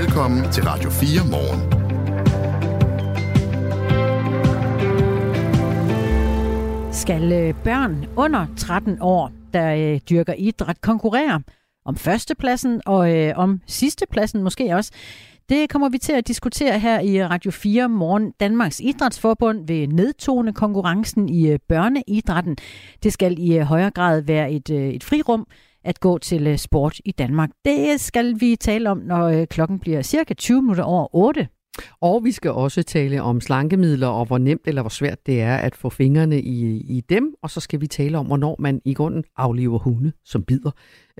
Velkommen til Radio 4 morgen. Skal øh, børn under 13 år, der øh, dyrker idræt, konkurrere om førstepladsen og øh, om sidstepladsen måske også? Det kommer vi til at diskutere her i Radio 4 morgen. Danmarks Idrætsforbund vil nedtone konkurrencen i øh, børneidrætten. Det skal i højere grad være et, et frirum at gå til sport i Danmark. Det skal vi tale om, når klokken bliver cirka 20 minutter over 8. Og vi skal også tale om slankemidler og hvor nemt eller hvor svært det er at få fingrene i, i dem. Og så skal vi tale om, hvornår man i grunden aflever hunde som bider.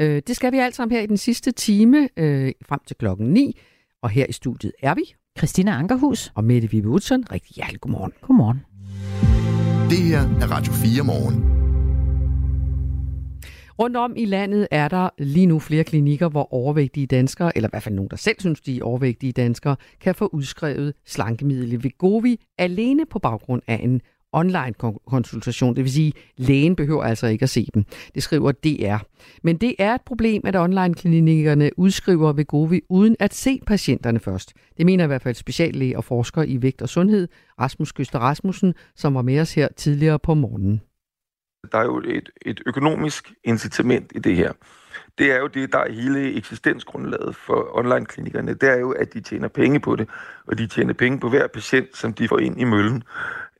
Øh, det skal vi alt sammen her i den sidste time øh, frem til klokken 9. Og her i studiet er vi. Christina Ankerhus. Og Mette Vibe Utzon. Rigtig hjertelig godmorgen. Godmorgen. Det her er Radio 4 morgen. Rundt om i landet er der lige nu flere klinikker, hvor overvægtige danskere, eller i hvert fald nogen, der selv synes, de er overvægtige danskere, kan få udskrevet slankemiddel Vigovi alene på baggrund af en online konsultation. Det vil sige, lægen behøver altså ikke at se dem. Det skriver DR. Men det er et problem, at online-klinikkerne udskriver Vegovi uden at se patienterne først. Det mener i hvert fald speciallæge og forsker i vægt og sundhed, Rasmus Køster Rasmussen, som var med os her tidligere på morgenen. Der er jo et, et økonomisk incitament i det her. Det er jo det, der er hele eksistensgrundlaget for online-klinikkerne. Det er jo, at de tjener penge på det, og de tjener penge på hver patient, som de får ind i møllen.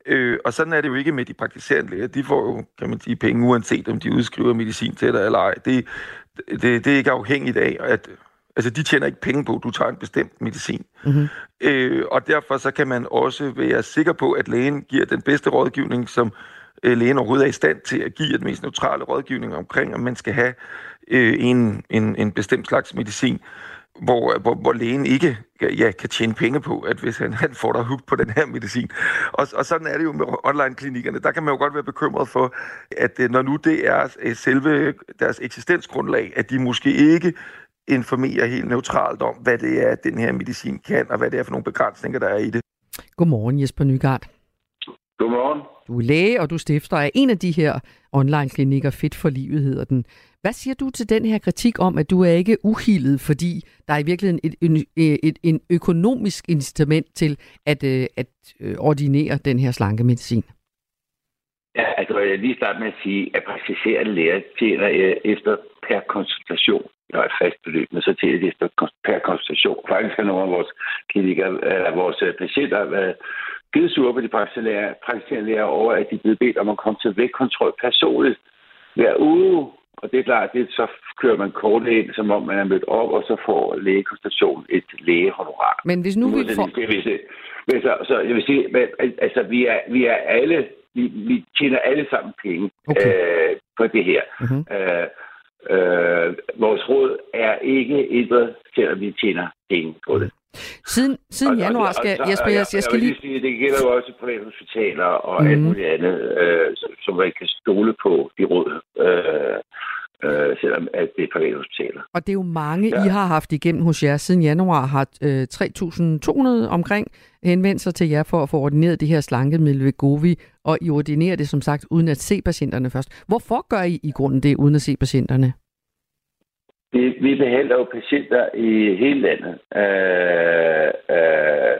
Øh, og sådan er det jo ikke med de praktiserende læger. De får jo, kan man sige, penge, uanset om de udskriver medicin til dig eller ej. Det, det, det er ikke afhængigt af, at altså, de tjener ikke penge på, at du tager en bestemt medicin. Mm-hmm. Øh, og derfor så kan man også være sikker på, at lægen giver den bedste rådgivning, som øh, lægen overhovedet er i stand til at give et mest neutrale rådgivning omkring, om man skal have øh, en, en, en bestemt slags medicin hvor, hvor, hvor lægen ikke ja, kan tjene penge på, at hvis han, han får dig hooked på den her medicin. Og, og sådan er det jo med online-klinikkerne. Der kan man jo godt være bekymret for, at øh, når nu det er øh, selve deres eksistensgrundlag, at de måske ikke informerer helt neutralt om, hvad det er, den her medicin kan, og hvad det er for nogle begrænsninger, der er i det. Godmorgen, Jesper Nygaard. Godmorgen. Du er læge, og du stifter af en af de her online-klinikker, Fit for Livet hedder den. Hvad siger du til den her kritik om, at du er ikke uhildet, fordi der er i virkeligheden et, et, et, en økonomisk incitament til at, at ordinere den her slanke medicin? Ja, altså jeg lige starte med at sige, at praktiserende læger tjener efter per konsultation. Der er et fast beløb, men så tjener de efter per konsultation. Faktisk har nogle af vores klinikker, eller vores øh, patienter øh, sur på de praktiserende læger over, at de er blevet bedt om at komme til vægtkontrol personligt hver uge og det er klart, det, så kører man kort ind, som om man er mødt op, og så får lægekonstatation et lægehonorar. Men hvis nu vi får... Hvis det, men så, så jeg vil sige, men, altså vi er, vi er alle, vi, vi tjener alle sammen penge okay. øh, på det her. Uh-huh. Øh, øh, vores råd er ikke ændret, selvom vi tjener penge på det. Siden, siden og, januar skal... Og, og, Jesper, jeg, jeg skal lige... Sige, det gælder jo også private hospitaler og mm. alt muligt andet, øh, som man kan stole på de råd, øh, øh, selvom at det er private hospitaler. Og det er jo mange, ja. I har haft igennem hos jer. Siden januar har øh, 3.200 omkring henvendt sig til jer for at få ordineret det her slankemiddel ved Govi, og I ordinerer det som sagt uden at se patienterne først. Hvorfor gør I i grunden det uden at se patienterne? Vi, vi behandler jo patienter i hele landet. Øh, øh,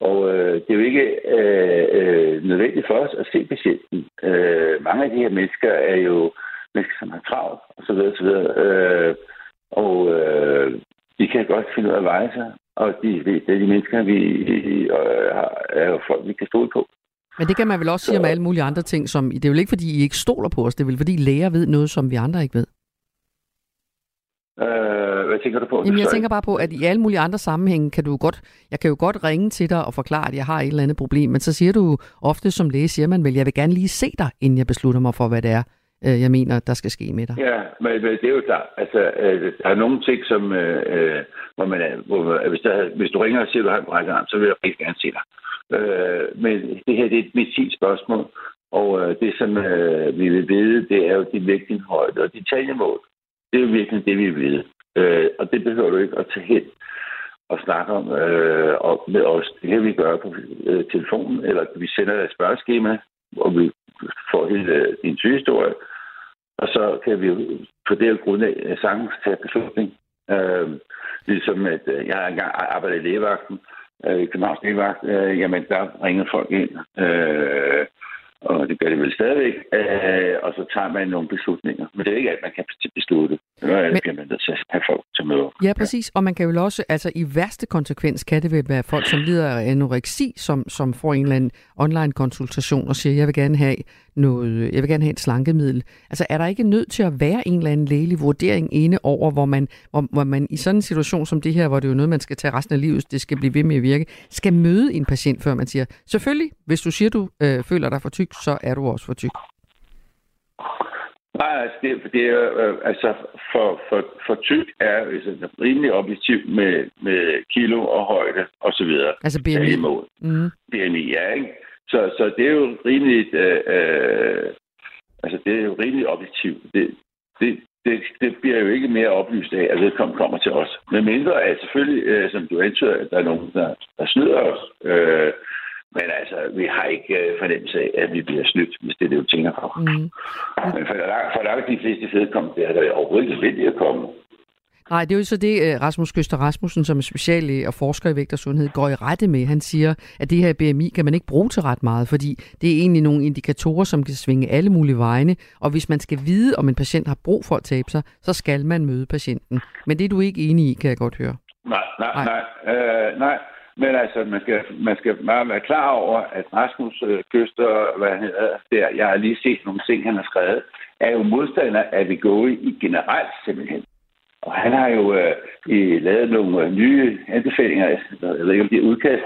og øh, det er jo ikke øh, øh, nødvendigt for os at se patienten. Øh, mange af de her mennesker er jo mennesker, som har travlt, osv. osv. Øh, og øh, de kan godt finde ud af at veje sig. Og de, de, de mennesker, vi øh, har, er jo folk, vi kan stole på. Men det kan man vel også sige om alle mulige andre ting, som det er jo ikke, fordi I ikke stoler på os, det er vel, fordi læger ved noget, som vi andre ikke ved. Øh, hvad tænker du på? Jamen, jeg tænker bare på, at i alle mulige andre sammenhænge kan du godt, jeg kan jo godt ringe til dig og forklare, at jeg har et eller andet problem, men så siger du ofte som læge, siger man vel, jeg vil gerne lige se dig, inden jeg beslutter mig for, hvad det er, øh, jeg mener, der skal ske med dig. Ja, men, men det er jo klart. Altså, øh, der er nogle ting, som, øh, øh hvor man, hvor, hvis, der, hvis du ringer og siger, at du har en brækket så vil jeg rigtig gerne se dig. Øh, men det her det er et medicinsk spørgsmål, og øh, det, som øh, vi vil vide, det er jo dit vægtindhold og detaljemål. Det er virkelig det, vi vil. Øh, og det behøver du ikke at tage hen og snakke om øh, og med os. Det kan vi gøre på øh, telefonen, eller vi sender et spørgeskema, hvor vi får hele øh, din sygehistorie, og så kan vi på det grundlag øh, sagtens tage beslutning Øh, ligesom at øh, jeg engang arbejdede i lægevagten, øh, i Københavns lægevagt, øh, jamen der ringede folk ind, øh, og det gør det vel stadigvæk, øh, og så tager man nogle beslutninger. Men det er ikke alt, man kan beslutte. Det er alt, man at have folk til møde. Ja, præcis. Og man kan jo også, altså i værste konsekvens, kan det vel være folk, som lider af anoreksi, som, som får en eller anden online konsultation og siger, jeg vil gerne have noget, jeg vil gerne have et slankemiddel. Altså er der ikke nødt til at være en eller anden lægelig vurdering inde over, hvor man, hvor, hvor man i sådan en situation som det her, hvor det er jo noget, man skal tage resten af livet, det skal blive ved med at virke, skal møde en patient, før man siger, selvfølgelig, hvis du siger, du øh, føler dig for tyk, så er du også for tyk. Nej, altså det, det er øh, altså for, for, for tyk er altså, rimelig objektiv med, med kilo og højde og så videre. Altså BMI. Mm. BMI, ja, ikke? Så, så det er jo rimelig, øh, øh, altså det er jo rimelig objektivt. Det, det, det, det bliver jo ikke mere oplyst af, at vedkommende kommer til os. Men mindre at selvfølgelig, øh, som du antyder, at der er nogen, der, der snyder os. Øh, men altså, vi har ikke øh, fornemmelse af, at vi bliver snydt, hvis det er det, du tænker på. Mm. Men for, for langt de fleste vedkommende, det er der overhovedet ikke vildt at komme. Nej, det er jo så det, øh, Rasmus Køster Rasmussen, som er speciallæge og forsker i vægt og sundhed, går i rette med. Han siger, at det her BMI kan man ikke bruge til ret meget, fordi det er egentlig nogle indikatorer, som kan svinge alle mulige vegne. Og hvis man skal vide, om en patient har brug for at tabe sig, så skal man møde patienten. Men det er du ikke enig i, kan jeg godt høre. Nej, nej, nej. Nej, øh, nej. Men altså, man skal, man skal bare være klar over, at Rasmus øh, Køster, hvad han hedder, der, jeg har lige set nogle ting, han har skrevet, er jo modstander af går i generelt simpelthen. Og han har jo øh, lavet nogle øh, nye anbefalinger, jeg ved ikke om det er udkast,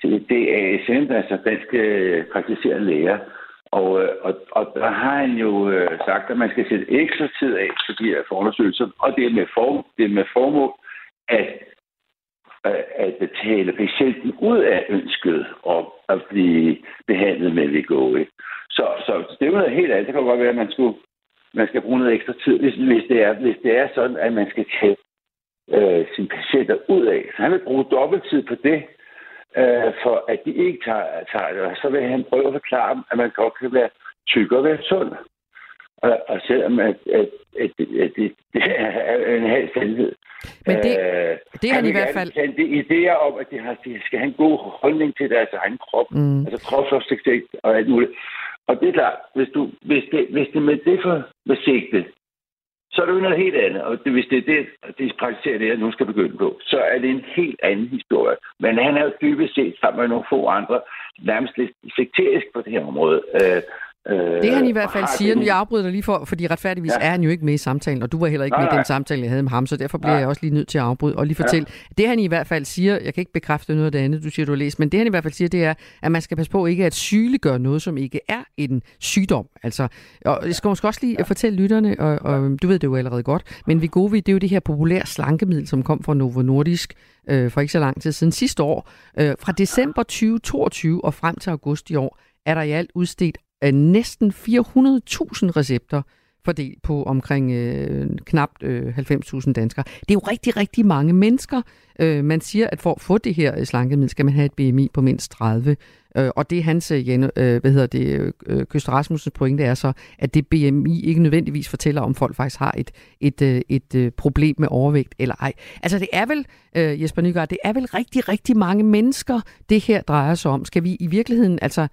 til DASM, altså danske øh, praktiserende læger. Og, øh, og, og der har han jo øh, sagt, at man skal sætte ekstra tid af til de her forundersøgelser, og det er med, form, det er med formål at, at betale patienten ud af ønsket om at blive behandlet med Vigori. Så, så det er jo noget helt andet. Det kan godt være, at man skulle man skal bruge noget ekstra tid, hvis, hvis, det, er, hvis det er sådan, at man skal tage øh, sine patienter ud af. Så han vil bruge dobbelt tid på det, øh, for at de ikke tager, tager det. Og så vil han prøve at forklare dem, at man godt kan være tyk og være sund. Og, og selvom at, at, at, at det, det er en halv sandhed. Men det, øh, det er han, i hvert fald... Han det idéer om, at de, har, de skal have en god holdning til deres egen krop. Mm. Altså kropsopsigt og alt muligt. Og det er klart, hvis, du, hvis, det, hvis det med det for med sigte, så er det jo noget helt andet. Og det, hvis det er det, de praktiserer det, jeg nu skal begynde på, så er det en helt anden historie. Men han er jo dybest set sammen med nogle få andre nærmest lidt sekterisk på det her område. Øh, Øh, det han i hvert fald siger, nu jeg afbryder dig lige for, fordi retfærdigvis ja. er han jo ikke med i samtalen, og du var heller ikke nej, med i den samtale, jeg havde med ham, så derfor bliver nej. jeg også lige nødt til at afbryde og lige fortælle. Ja. Det han i hvert fald siger, jeg kan ikke bekræfte noget af det andet, du siger, du har læst, men det han i hvert fald siger, det er, at man skal passe på ikke at sygeliggøre noget, som ikke er en sygdom. Altså, og jeg skal måske også lige ja. fortælle lytterne, og, og du ved det jo allerede godt, men Vigovi, det er jo det her populære slankemiddel, som kom fra Novo Nordisk, øh, for ikke så lang tid siden sidste år. Øh, fra december 2022 og frem til august i år, er der i alt udstedt af næsten 400.000 recepter fordelt på omkring øh, knap øh, 90.000 danskere. Det er jo rigtig, rigtig mange mennesker. Øh, man siger, at for at få det her øh, slankemiddel, skal man have et BMI på mindst 30. Øh, og det er hans, øh, øh, hvad hedder det, øh, øh, Køster Rasmussens pointe er så, at det BMI ikke nødvendigvis fortæller, om folk faktisk har et, et, øh, et, øh, problem med overvægt eller ej. Altså det er vel, øh, Jesper Nygaard, det er vel rigtig, rigtig mange mennesker, det her drejer sig om. Skal vi i virkeligheden, altså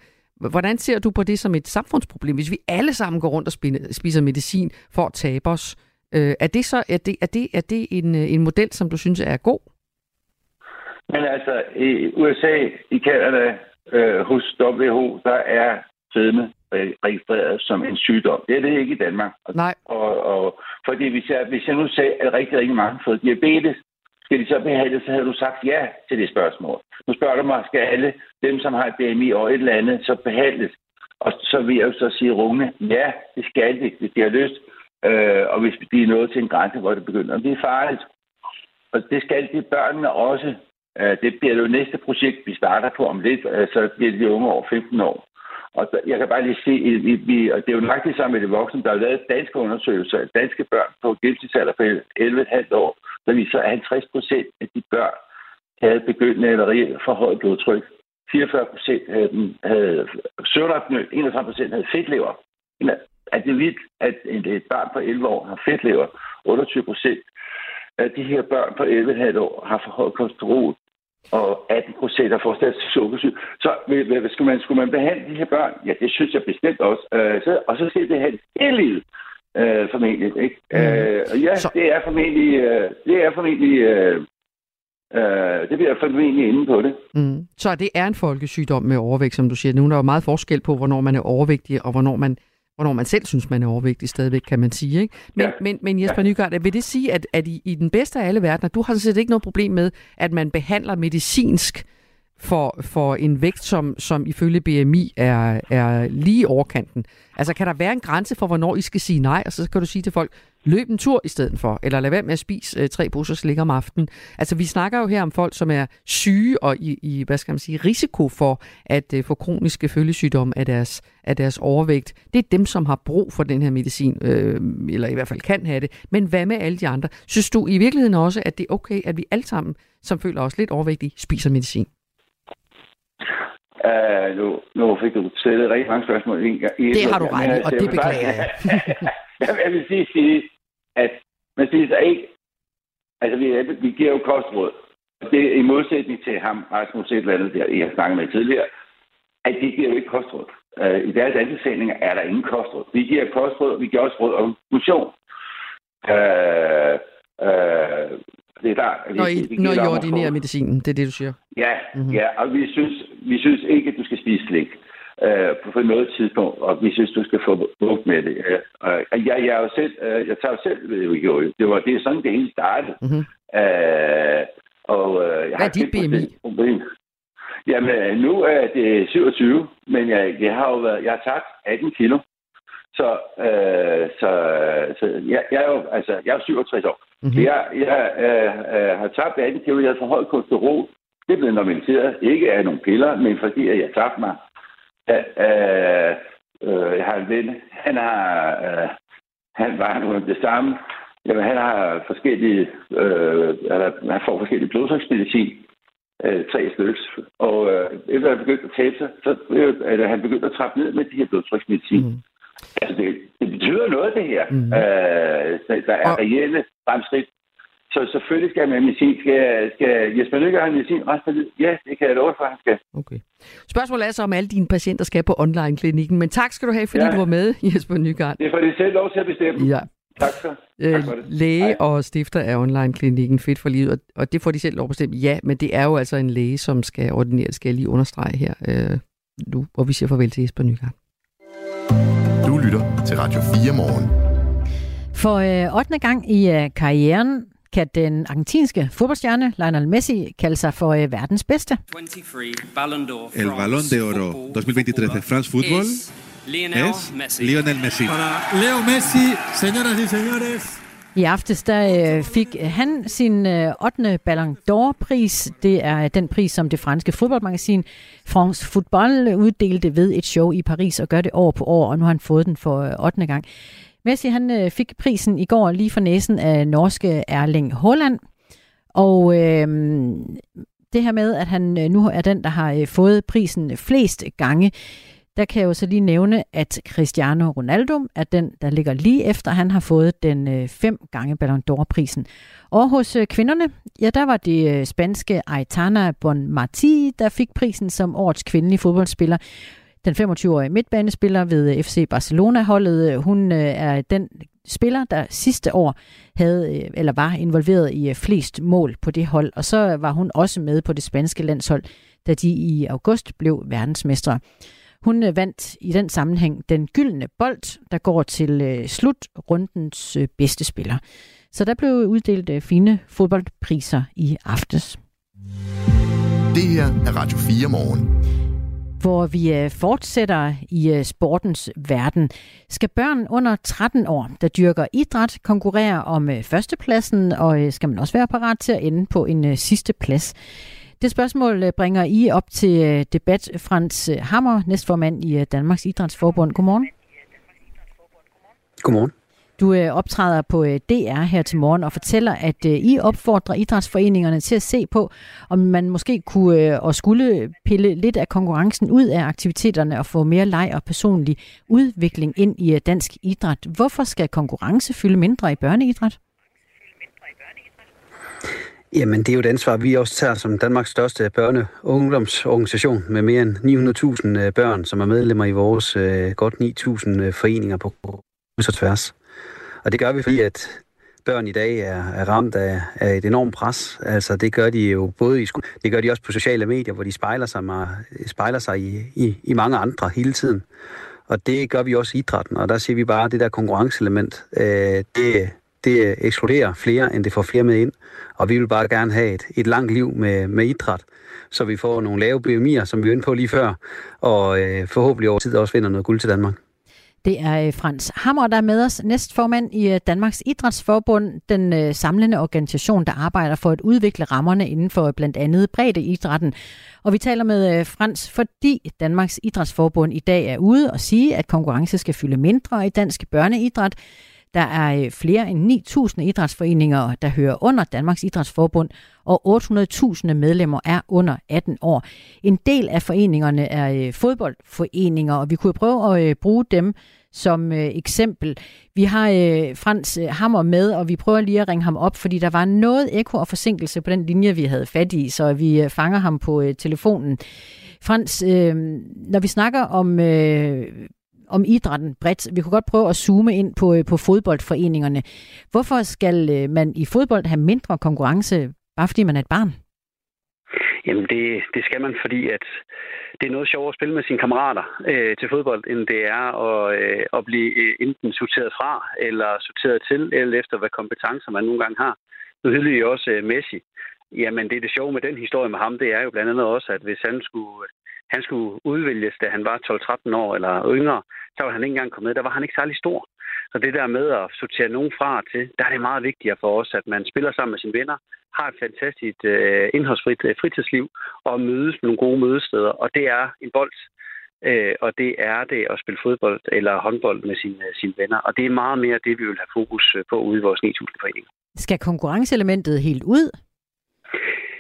Hvordan ser du på det som et samfundsproblem, hvis vi alle sammen går rundt og spiser medicin for at tabe os? Øh, er det så er det, er det, er det en, en model, som du synes er god? Men altså, i USA, i Canada, øh, hos WHO, der er fedme registreret som en sygdom. Det er det ikke i Danmark. Nej. Og, og fordi hvis jeg, hvis jeg nu sagde, at rigtig, rigtig mange får diabetes, skal de så behandles, så havde du sagt ja til det spørgsmål. Nu spørger du mig, skal alle dem, som har et BMI og et eller andet, så behandles? Og så vil jeg jo så sige rungende, ja, det skal de, hvis de har lyst. Øh, og hvis de er nået til en grænse, hvor det begynder at blive farligt. Og det skal de børnene også. Øh, det bliver jo næste projekt, vi starter på om lidt. Øh, så bliver de unge over 15 år. Og jeg kan bare lige se, vi, vi, og det er jo nok det samme med de voksne, der har lavet danske undersøgelser af danske børn på gennemsnitsalder på 11,5 år, der viser, at 50 procent af de børn havde begyndende eller reelt for højt blodtryk. 44 procent dem havde søvnapnø, 31 procent havde fedtlever. Er det vildt, at et barn på 11 år har fedtlever? 28 procent at de her børn på 11,5 år har for højt kolesterol, og 18 procent har fortsat sukkersyge. Så hvad, skulle, man, skulle man behandle de her børn? Ja, det synes jeg bestemt også. Øh, så, og så skal det have hele livet, øh, formentlig. Ikke? Mm. Øh, og ja, så... det er formentlig, øh, det er formentlig øh, Øh, det bliver formentlig inde på det. Mm. Så det er en folkesygdom med overvægt, som du siger. Nu er der jo meget forskel på, hvornår man er overvægtig, og hvornår man, hvornår man selv synes, man er overvægtig stadigvæk, kan man sige. Ikke? Men, ja. men, men Jesper ja. Nygaard, vil det sige, at, at i, i den bedste af alle verdener, du har sådan set ikke noget problem med, at man behandler medicinsk for, for en vægt, som, som ifølge BMI er, er lige overkanten? Altså kan der være en grænse for, hvornår I skal sige nej, og så kan du sige til folk, løb en tur i stedet for, eller lad være med at spise øh, tre busser slik om aftenen. Altså vi snakker jo her om folk, som er syge og i, i hvad skal man sige, risiko for at øh, få kroniske følgesygdomme af deres, af deres overvægt. Det er dem, som har brug for den her medicin, øh, eller i hvert fald kan have det. Men hvad med alle de andre? Synes du i virkeligheden også, at det er okay, at vi alle sammen, som føler os lidt overvægtige, spiser medicin? Uh, nu, nu fik du stillet rigtig mange spørgsmål. I, det har du ret i, og det beklager jeg. jeg vil sige, sige, at man siger ikke, altså vi, vi giver jo kostråd. Det er i modsætning til ham, Rasmus et eller andet, der jeg har snakket med tidligere, at de giver jo ikke kostråd. Uh, I deres ansætninger er der ingen kostråd. Vi giver kostråd, og vi giver også råd om motion. Uh, uh, det er der, når I, vi når I ordinerer medicinen, det er det, du siger? Ja, mm-hmm. ja og vi synes, vi synes ikke, at du skal spise slik øh, på noget tidspunkt, og vi synes, du skal få brugt med det. Øh, jeg, jeg, er jo selv, øh, jeg tager jo selv jo, det var det er sådan, det hele startede. Mm-hmm. Øh, og, øh, jeg Hvad er dit BMI? Problem. Jamen, nu er det 27, men jeg, jeg har jo været, jeg har tabt 18 kilo. Så, øh, så, så jeg, jeg, er jo, altså, jeg er 67 år. Mm-hmm. Jeg, jeg øh, øh, har tabt 18 kilo, jeg har for højt kolesterol. Det er blevet normaliseret, ikke af nogle piller, men fordi jeg tabte mig Øh, øh, jeg har en ven, han har, øh, han var nu det samme. Jamen, han har forskellige, øh, eller, han får forskellige blodtryksmedicin, øh, tre stykker. Og øh, efter han begyndte at tabe sig, så øh, han begyndt at trappe ned med de her blodtryksmedicin. Mm. Altså, det, det betyder noget, det her. Mm. Øh, der er reelle fremskridt så selvfølgelig skal man medicin. Skal, skal Jesper Lykke have medicin resten af livet? Ja, det kan jeg love for, han skal. Okay. Spørgsmålet er så, om alle dine patienter skal på online-klinikken. Men tak skal du have, fordi ja. du var med, Jesper Nygaard. Det for det selv lov til at bestemme. Ja. Tak, så. Øh, for det. Læge Hej. og stifter af online-klinikken Fedt for Livet, og det får de selv lov at bestemme. Ja, men det er jo altså en læge, som skal ordinere, skal jeg lige understrege her øh, nu, og vi siger farvel til Jesper Nygaard. Du lytter til Radio 4 morgen. For øh, 8. gang i øh, karrieren kan den argentinske fodboldstjerne Lionel Messi kalde sig for øh, verdens bedste. El Balón de Oro 2023 de France Football es Lionel Messi. Para Leo Messi, señoras y señores. I aftes der øh, fik han sin øh, 8. Ballon d'Or-pris. Det er den pris, som det franske fodboldmagasin France Football uddelte ved et show i Paris og gør det år på år, og nu har han fået den for øh, 8. gang. Messi han øh, fik prisen i går lige for næsen af norske Erling Haaland. Og øh, det her med, at han øh, nu er den, der har øh, fået prisen flest gange, der kan jeg jo så lige nævne, at Cristiano Ronaldo er den, der ligger lige efter, han har fået den øh, fem gange Ballon d'Or-prisen. Og hos øh, kvinderne, ja, der var det øh, spanske Aitana Bonmati, der fik prisen som årets kvindelige fodboldspiller. Den 25-årige midtbanespiller ved FC Barcelona-holdet, hun er den spiller, der sidste år havde eller var involveret i flest mål på det hold, og så var hun også med på det spanske landshold, da de i august blev verdensmestre. Hun vandt i den sammenhæng den gyldne bold, der går til slutrundens bedste spiller. Så der blev uddelt fine fodboldpriser i aftes. Det her er Radio 4 morgen hvor vi øh, fortsætter i øh, sportens verden. Skal børn under 13 år, der dyrker idræt, konkurrere om øh, førstepladsen, og skal man også være parat til at ende på en sidste plads? Det spørgsmål bringer I op til debat. Frans Hammer, næstformand i Danmarks Idrætsforbund. Godmorgen. Godmorgen. Du øh, optræder på øh, DR her til morgen og fortæller, at øh, I opfordrer idrætsforeningerne til at se på, om man måske kunne og skulle pille lidt af konkurrencen ud af aktiviteterne og få mere leg og personlig udvikling ind i dansk idræt. Hvorfor skal konkurrence fylde mindre i børneidræt? Jamen, det er jo et ansvar, vi også tager som Danmarks største børne- og ungdomsorganisation med mere end 900.000 øh, børn, som er medlemmer i vores øh, godt 9.000 øh, foreninger på kryds og tværs. Og det gør vi, fordi at børn i dag er, er ramt af, af et enormt pres. Altså, det gør de jo både i det gør de også på sociale medier, hvor de spejler sig, med, spejler sig i, i, i mange andre hele tiden. Og det gør vi også i idrætten, og der siger vi bare, at det der konkurrenceelement, øh, det, det øh, ekskluderer flere, end det får flere med ind. Og vi vil bare gerne have et, et langt liv med, med idræt, så vi får nogle lave BMI'er, som vi var på lige før, og øh, forhåbentlig over tid også vinder noget guld til Danmark. Det er øh, Frans Hammer, der er med os, næstformand i øh, Danmarks Idrætsforbund, den samlende organisation, der arbejder for at udvikle rammerne inden for blandt andet bredde idrætten. Og vi taler med Frans, fordi Danmarks Idrætsforbund i dag er ude og sige, at konkurrence skal fylde mindre i dansk børneidræt. Der er øh, flere end 9.000 idrætsforeninger, der hører under Danmarks Idrætsforbund, og 800.000 medlemmer er under 18 år. En del af foreningerne er øh, fodboldforeninger, og vi kunne prøve at øh, bruge dem som eksempel. Vi har Frans Hammer med, og vi prøver lige at ringe ham op, fordi der var noget ekko og forsinkelse på den linje, vi havde fat i, så vi fanger ham på telefonen. Frans, når vi snakker om om idrætten bredt. Vi kunne godt prøve at zoome ind på, øh, på fodboldforeningerne. Hvorfor skal øh, man i fodbold have mindre konkurrence, bare fordi man er et barn? Jamen, det, det skal man, fordi at det er noget sjovere at spille med sine kammerater øh, til fodbold, end det er at, øh, at blive øh, enten sorteret fra eller sorteret til, eller efter hvad kompetencer man nogle gange har. Nu hylder I også øh, Messi. Jamen, det er det sjove med den historie med ham, det er jo blandt andet også, at hvis han skulle han skulle udvælges, da han var 12-13 år eller yngre, så var han ikke engang kommet med. Der var han ikke særlig stor. Så det der med at sortere nogen fra til, der er det meget vigtigere for os, at man spiller sammen med sine venner, har et fantastisk øh, indholdsfrit øh, fritidsliv og mødes med nogle gode mødesteder. Og det er en bold, øh, og det er det at spille fodbold eller håndbold med sine, sine venner. Og det er meget mere det, vi vil have fokus øh, på ude i vores 9.000 foreninger. Skal konkurrenceelementet helt ud?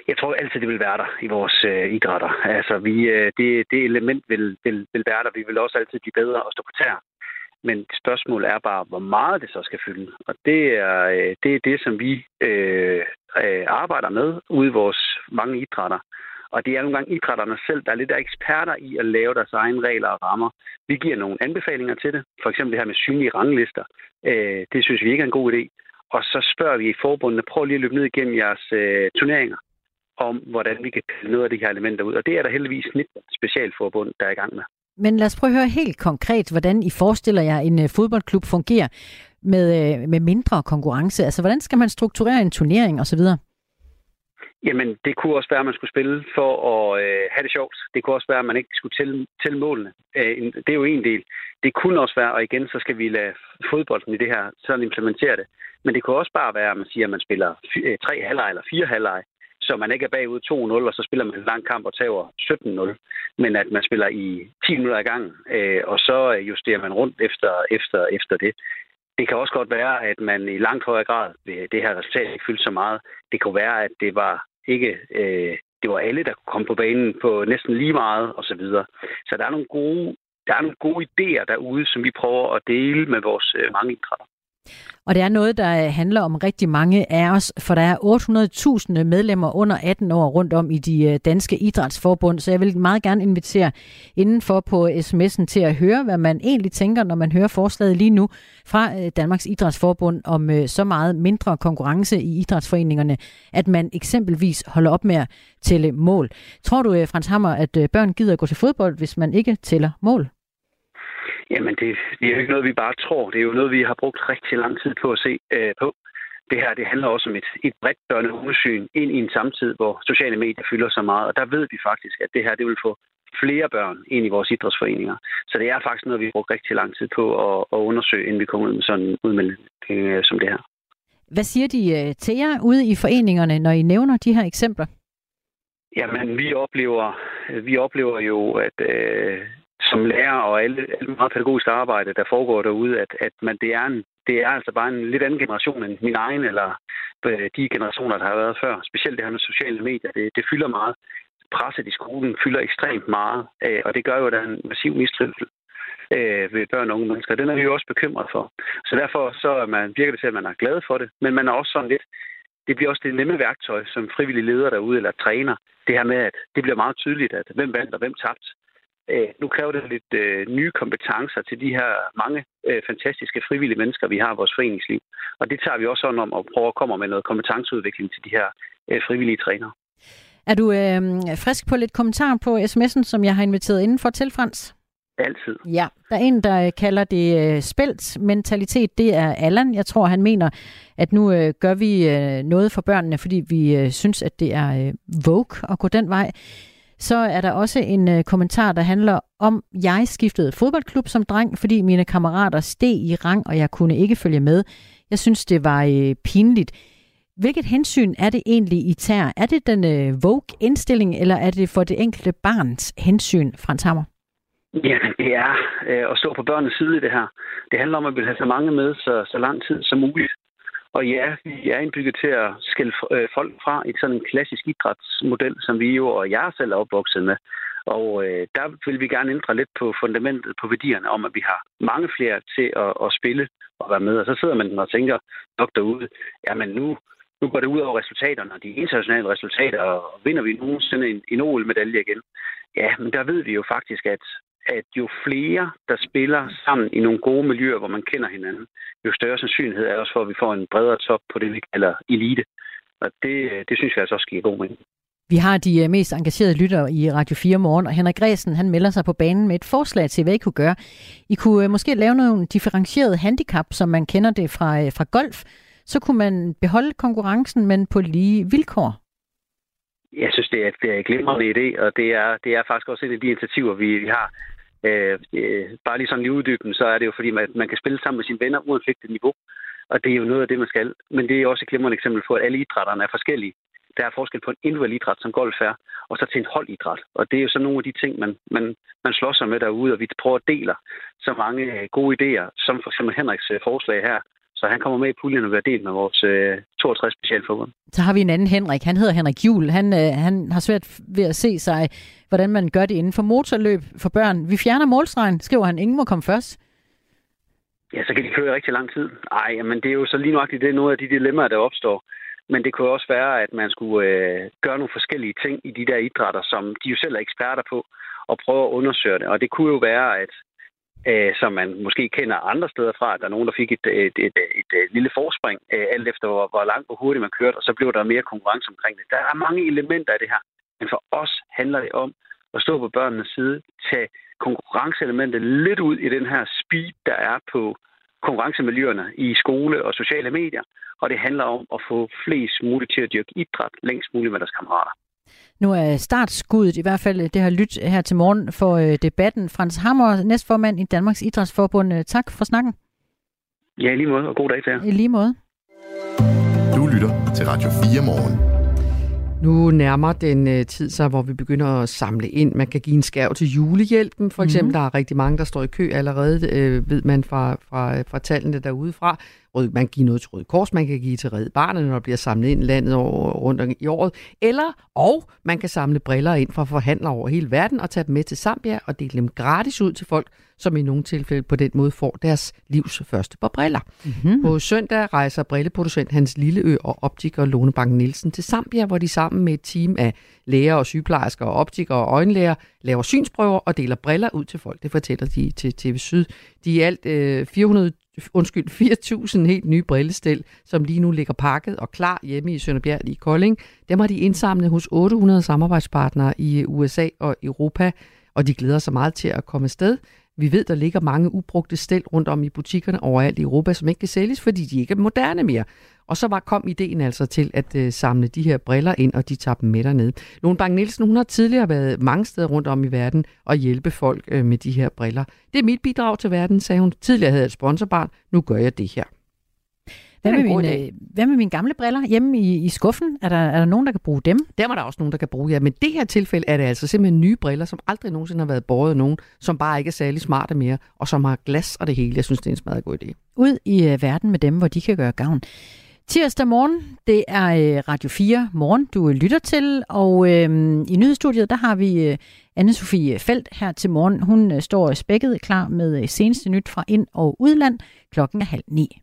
Jeg tror altid, det vil være der i vores øh, idrætter. Altså, vi, øh, det, det element vil, vil, vil være der. Vi vil også altid blive bedre og stå på tær. Men spørgsmålet er bare, hvor meget det så skal fylde. Og det er øh, det, er det som vi øh, øh, arbejder med ude i vores mange idrætter. Og det er nogle gange idrætterne selv, der er lidt eksperter i at lave deres egne regler og rammer. Vi giver nogle anbefalinger til det. For eksempel det her med synlige ranglister. Øh, det synes vi ikke er en god idé. Og så spørger vi i forbundene, prøv lige at løbe ned igennem jeres øh, turneringer om, hvordan vi kan pille noget af de her elementer ud. Og det er der heldigvis 19 specialforbund, der er i gang med. Men lad os prøve at høre helt konkret, hvordan I forestiller jer, en uh, fodboldklub fungerer med, uh, med mindre konkurrence. Altså, hvordan skal man strukturere en turnering osv.? Jamen, det kunne også være, at man skulle spille for at øh, have det sjovt. Det kunne også være, at man ikke skulle tælle, tælle målene. Øh, det er jo en del. Det kunne også være, og igen, så skal vi lade fodbolden i det her sådan implementere det. Men det kunne også bare være, at man siger, at man spiller tre halvleg eller fire halvleg så man ikke er bagud 2-0, og så spiller man en lang kamp og tager 17-0, men at man spiller i 10 minutter i gang, øh, og så justerer man rundt efter, efter, efter det. Det kan også godt være, at man i langt højere grad ved det her resultat ikke fylde så meget. Det kunne være, at det var ikke øh, det var alle, der kunne komme på banen på næsten lige meget osv. Så, videre. så der er nogle gode der er nogle gode idéer derude, som vi prøver at dele med vores øh, mange idrætter. Og det er noget, der øh, handler om rigtig mange af os, for der er 800.000 øh, medlemmer under 18 år rundt om i de øh, danske idrætsforbund, så jeg vil meget gerne invitere indenfor på sms'en til at høre, hvad man egentlig tænker, når man hører forslaget lige nu fra Danmarks Idrætsforbund om så meget mindre konkurrence i idrætsforeningerne, at man eksempelvis holder op med at tælle mål. Tror du, Frans Hammer, at børn gider gå til fodbold, hvis man ikke tæller mål? Jamen, det, det er jo ikke noget, vi bare tror. Det er jo noget, vi har brugt rigtig lang tid på at se øh, på. Det her det handler også om et, et bredt børnehundsyn ind i en samtid, hvor sociale medier fylder så meget. Og der ved vi faktisk, at det her det vil få flere børn ind i vores idrætsforeninger. Så det er faktisk noget, vi har brugt rigtig lang tid på at, at undersøge, inden vi kommer ud med sådan en udmelding øh, som det her. Hvad siger de øh, til jer ude i foreningerne, når I nævner de her eksempler? Jamen, vi oplever, vi oplever jo, at øh, som lærer og alle, alle meget pædagogisk arbejde, der foregår derude, at, at man, det, er en, det er altså bare en lidt anden generation end min egen, eller øh, de generationer, der har været før. Specielt det her med sociale medier, det, det fylder meget. Presset i skolen fylder ekstremt meget, øh, og det gør jo, at der er en massiv mistrivsel øh, ved børn og unge mennesker. Den er vi jo også bekymret for. Så derfor så er man, virker det til, at man er glad for det, men man er også sådan lidt, det bliver også det nemme værktøj, som frivillige leder derude eller træner. Det her med, at det bliver meget tydeligt, at hvem vandt og hvem tabte. Øh, nu kræver det lidt øh, nye kompetencer til de her mange øh, fantastiske frivillige mennesker, vi har i vores foreningsliv. Og det tager vi også sådan om at prøve at komme med noget kompetenceudvikling til de her øh, frivillige trænere. Er du øh, frisk på lidt kommentar på sms'en, som jeg har inviteret inden for til, Frans? Altid. Ja, der er en, der kalder det øh, mentalitet. Det er Allan. Jeg tror, han mener, at nu øh, gør vi øh, noget for børnene, fordi vi øh, synes, at det er øh, vogue at gå den vej. Så er der også en øh, kommentar, der handler om, jeg skiftede fodboldklub som dreng, fordi mine kammerater steg i rang, og jeg kunne ikke følge med. Jeg synes, det var øh, pinligt. Hvilket hensyn er det egentlig, I tager? Er det den øh, Vogue-indstilling, eller er det for det enkelte barns hensyn, Frans Hammer? Ja, det er øh, at stå på børnenes side i det her. Det handler om, at vi vil have så mange med så, så lang tid som muligt. Og ja, vi er indbygget til at skælde øh, folk fra i sådan en klassisk idrætsmodel, som vi jo og jeg selv er opvokset med. Og øh, der vil vi gerne ændre lidt på fundamentet, på værdierne om, at vi har mange flere til at, at spille og være med. Og så sidder man og tænker nok derude, jamen nu, nu går det ud over resultaterne, og de internationale resultater, og vinder vi nogensinde en, en OL-medalje igen. Ja, men der ved vi jo faktisk, at at jo flere, der spiller sammen i nogle gode miljøer, hvor man kender hinanden, jo større sandsynlighed er også for, at vi får en bredere top på det, vi kalder elite. Og det, det synes jeg altså også giver god mening. Vi har de øh, mest engagerede lyttere i Radio 4 morgen, og Henrik Gresen han melder sig på banen med et forslag til, hvad I kunne gøre. I kunne øh, måske lave nogle differentierede handicap, som man kender det fra, øh, fra golf. Så kunne man beholde konkurrencen, men på lige vilkår. Jeg synes, det er, det er en glimrende idé, og det er, det er faktisk også et af de initiativer, vi, vi har Øh, øh, bare lige sådan i uddyben, så er det jo fordi, man, man kan spille sammen med sine venner uanset det niveau. Og det er jo noget af det, man skal. Men det er også et glimrende eksempel på, at alle idrætterne er forskellige. Der er forskel på en individuel idræt, som golf er, og så til en holdidræt. Og det er jo så nogle af de ting, man, man, man slår sig med derude, og vi prøver at dele så mange øh, gode idéer, som for eksempel Henriks øh, forslag her, så han kommer med i puljen og bliver delt med vores øh, 62 specialforbund. Så har vi en anden Henrik. Han hedder Henrik Jul. Han, øh, han har svært ved at se sig, hvordan man gør det inden for motorløb for børn. Vi fjerner målstregen, skriver han. Ingen må komme først. Ja, så kan de køre i rigtig lang tid. Ej, men det er jo så lige nok det er nogle af de dilemmaer, der opstår. Men det kunne også være, at man skulle øh, gøre nogle forskellige ting i de der idrætter, som de jo selv er eksperter på, og prøve at undersøge det. Og det kunne jo være, at øh, som man måske kender andre steder fra, at der er nogen, der fik et, et, et, et, et, lille forspring, øh, alt efter hvor, hvor langt og hurtigt man kørte, og så blev der mere konkurrence omkring det. Der er mange elementer af det her, men for os handler det om at stå på børnenes side, tage konkurrenceelementet lidt ud i den her speed, der er på konkurrencemiljøerne i skole og sociale medier, og det handler om at få flest muligt til at dyrke idræt længst muligt med deres kammerater. Nu er startskuddet i hvert fald det har lyttet her til morgen for øh, debatten. Frans Hammer, næstformand i Danmarks Idrætsforbund. Øh, tak for snakken. Ja, i lige måde, og god dag til jer. I lige måde. Du lytter til Radio 4 morgen. Nu nærmer den uh, tid sig, hvor vi begynder at samle ind. Man kan give en skærv til julehjælpen, for eksempel. Mm. Der er rigtig mange, der står i kø allerede, øh, ved man fra, fra, fra tallene derude fra. Man kan give noget til Røde Kors, man kan give til Red Barnet, når der bliver samlet ind landet over, rundt i året. Eller, og man kan samle briller ind fra forhandlere over hele verden og tage dem med til Zambia og dele dem gratis ud til folk, som i nogle tilfælde på den måde får deres livs første par briller. Mm-hmm. På søndag rejser brilleproducent Hans Lilleø og optiker Lone Bang Nielsen til Zambia, hvor de sammen med et team af læger og sygeplejersker og optikere og øjenlæger laver synsprøver og deler briller ud til folk. Det fortæller de til TV Syd. De er alt øh, 400 undskyld, 4.000 helt nye brillestel, som lige nu ligger pakket og klar hjemme i Sønderbjerg i Kolding. Dem har de indsamlet hos 800 samarbejdspartnere i øh, USA og Europa, og de glæder sig meget til at komme sted. Vi ved, der ligger mange ubrugte stel rundt om i butikkerne overalt i Europa, som ikke kan sælges, fordi de ikke er moderne mere. Og så var kom ideen altså til at øh, samle de her briller ind, og de tager dem med dernede. Lone Bang Nielsen, hun har tidligere været mange steder rundt om i verden og hjælpe folk øh, med de her briller. Det er mit bidrag til verden, sagde hun. Tidligere havde jeg et sponsorbarn, nu gør jeg det her. Hvad med, mine, hvad med mine gamle briller hjemme i, i skuffen? Er der, er der nogen, der kan bruge dem? Der var der også nogen, der kan bruge, ja. Men det her tilfælde er det altså simpelthen nye briller, som aldrig nogensinde har været båret af nogen, som bare ikke er særlig smarte mere, og som har glas og det hele. Jeg synes, det er en smadret god idé. Ud i uh, verden med dem, hvor de kan gøre gavn. Tirsdag morgen, det er uh, Radio 4 morgen, du lytter til, og uh, i nyhedsstudiet, der har vi uh, Anne-Sophie Felt her til morgen. Hun uh, står spækket klar med uh, seneste nyt fra ind- og udland. Klokken er halv ni.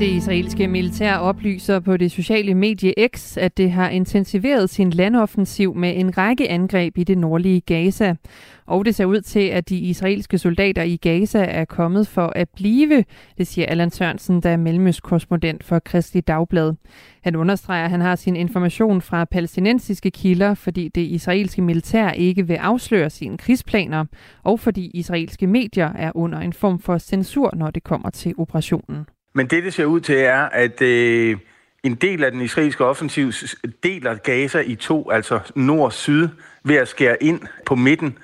Det israelske militær oplyser på det sociale medie X, at det har intensiveret sin landoffensiv med en række angreb i det nordlige Gaza. Og det ser ud til, at de israelske soldater i Gaza er kommet for at blive, det siger Allan Sørensen, der er mellemøstkorrespondent for Kristelig Dagblad. Han understreger, at han har sin information fra palæstinensiske kilder, fordi det israelske militær ikke vil afsløre sine krigsplaner, og fordi israelske medier er under en form for censur, når det kommer til operationen. Men det, det ser ud til, er, at øh, en del af den israelske offensiv deler Gaza i to, altså nord-syd, ved at skære ind på midten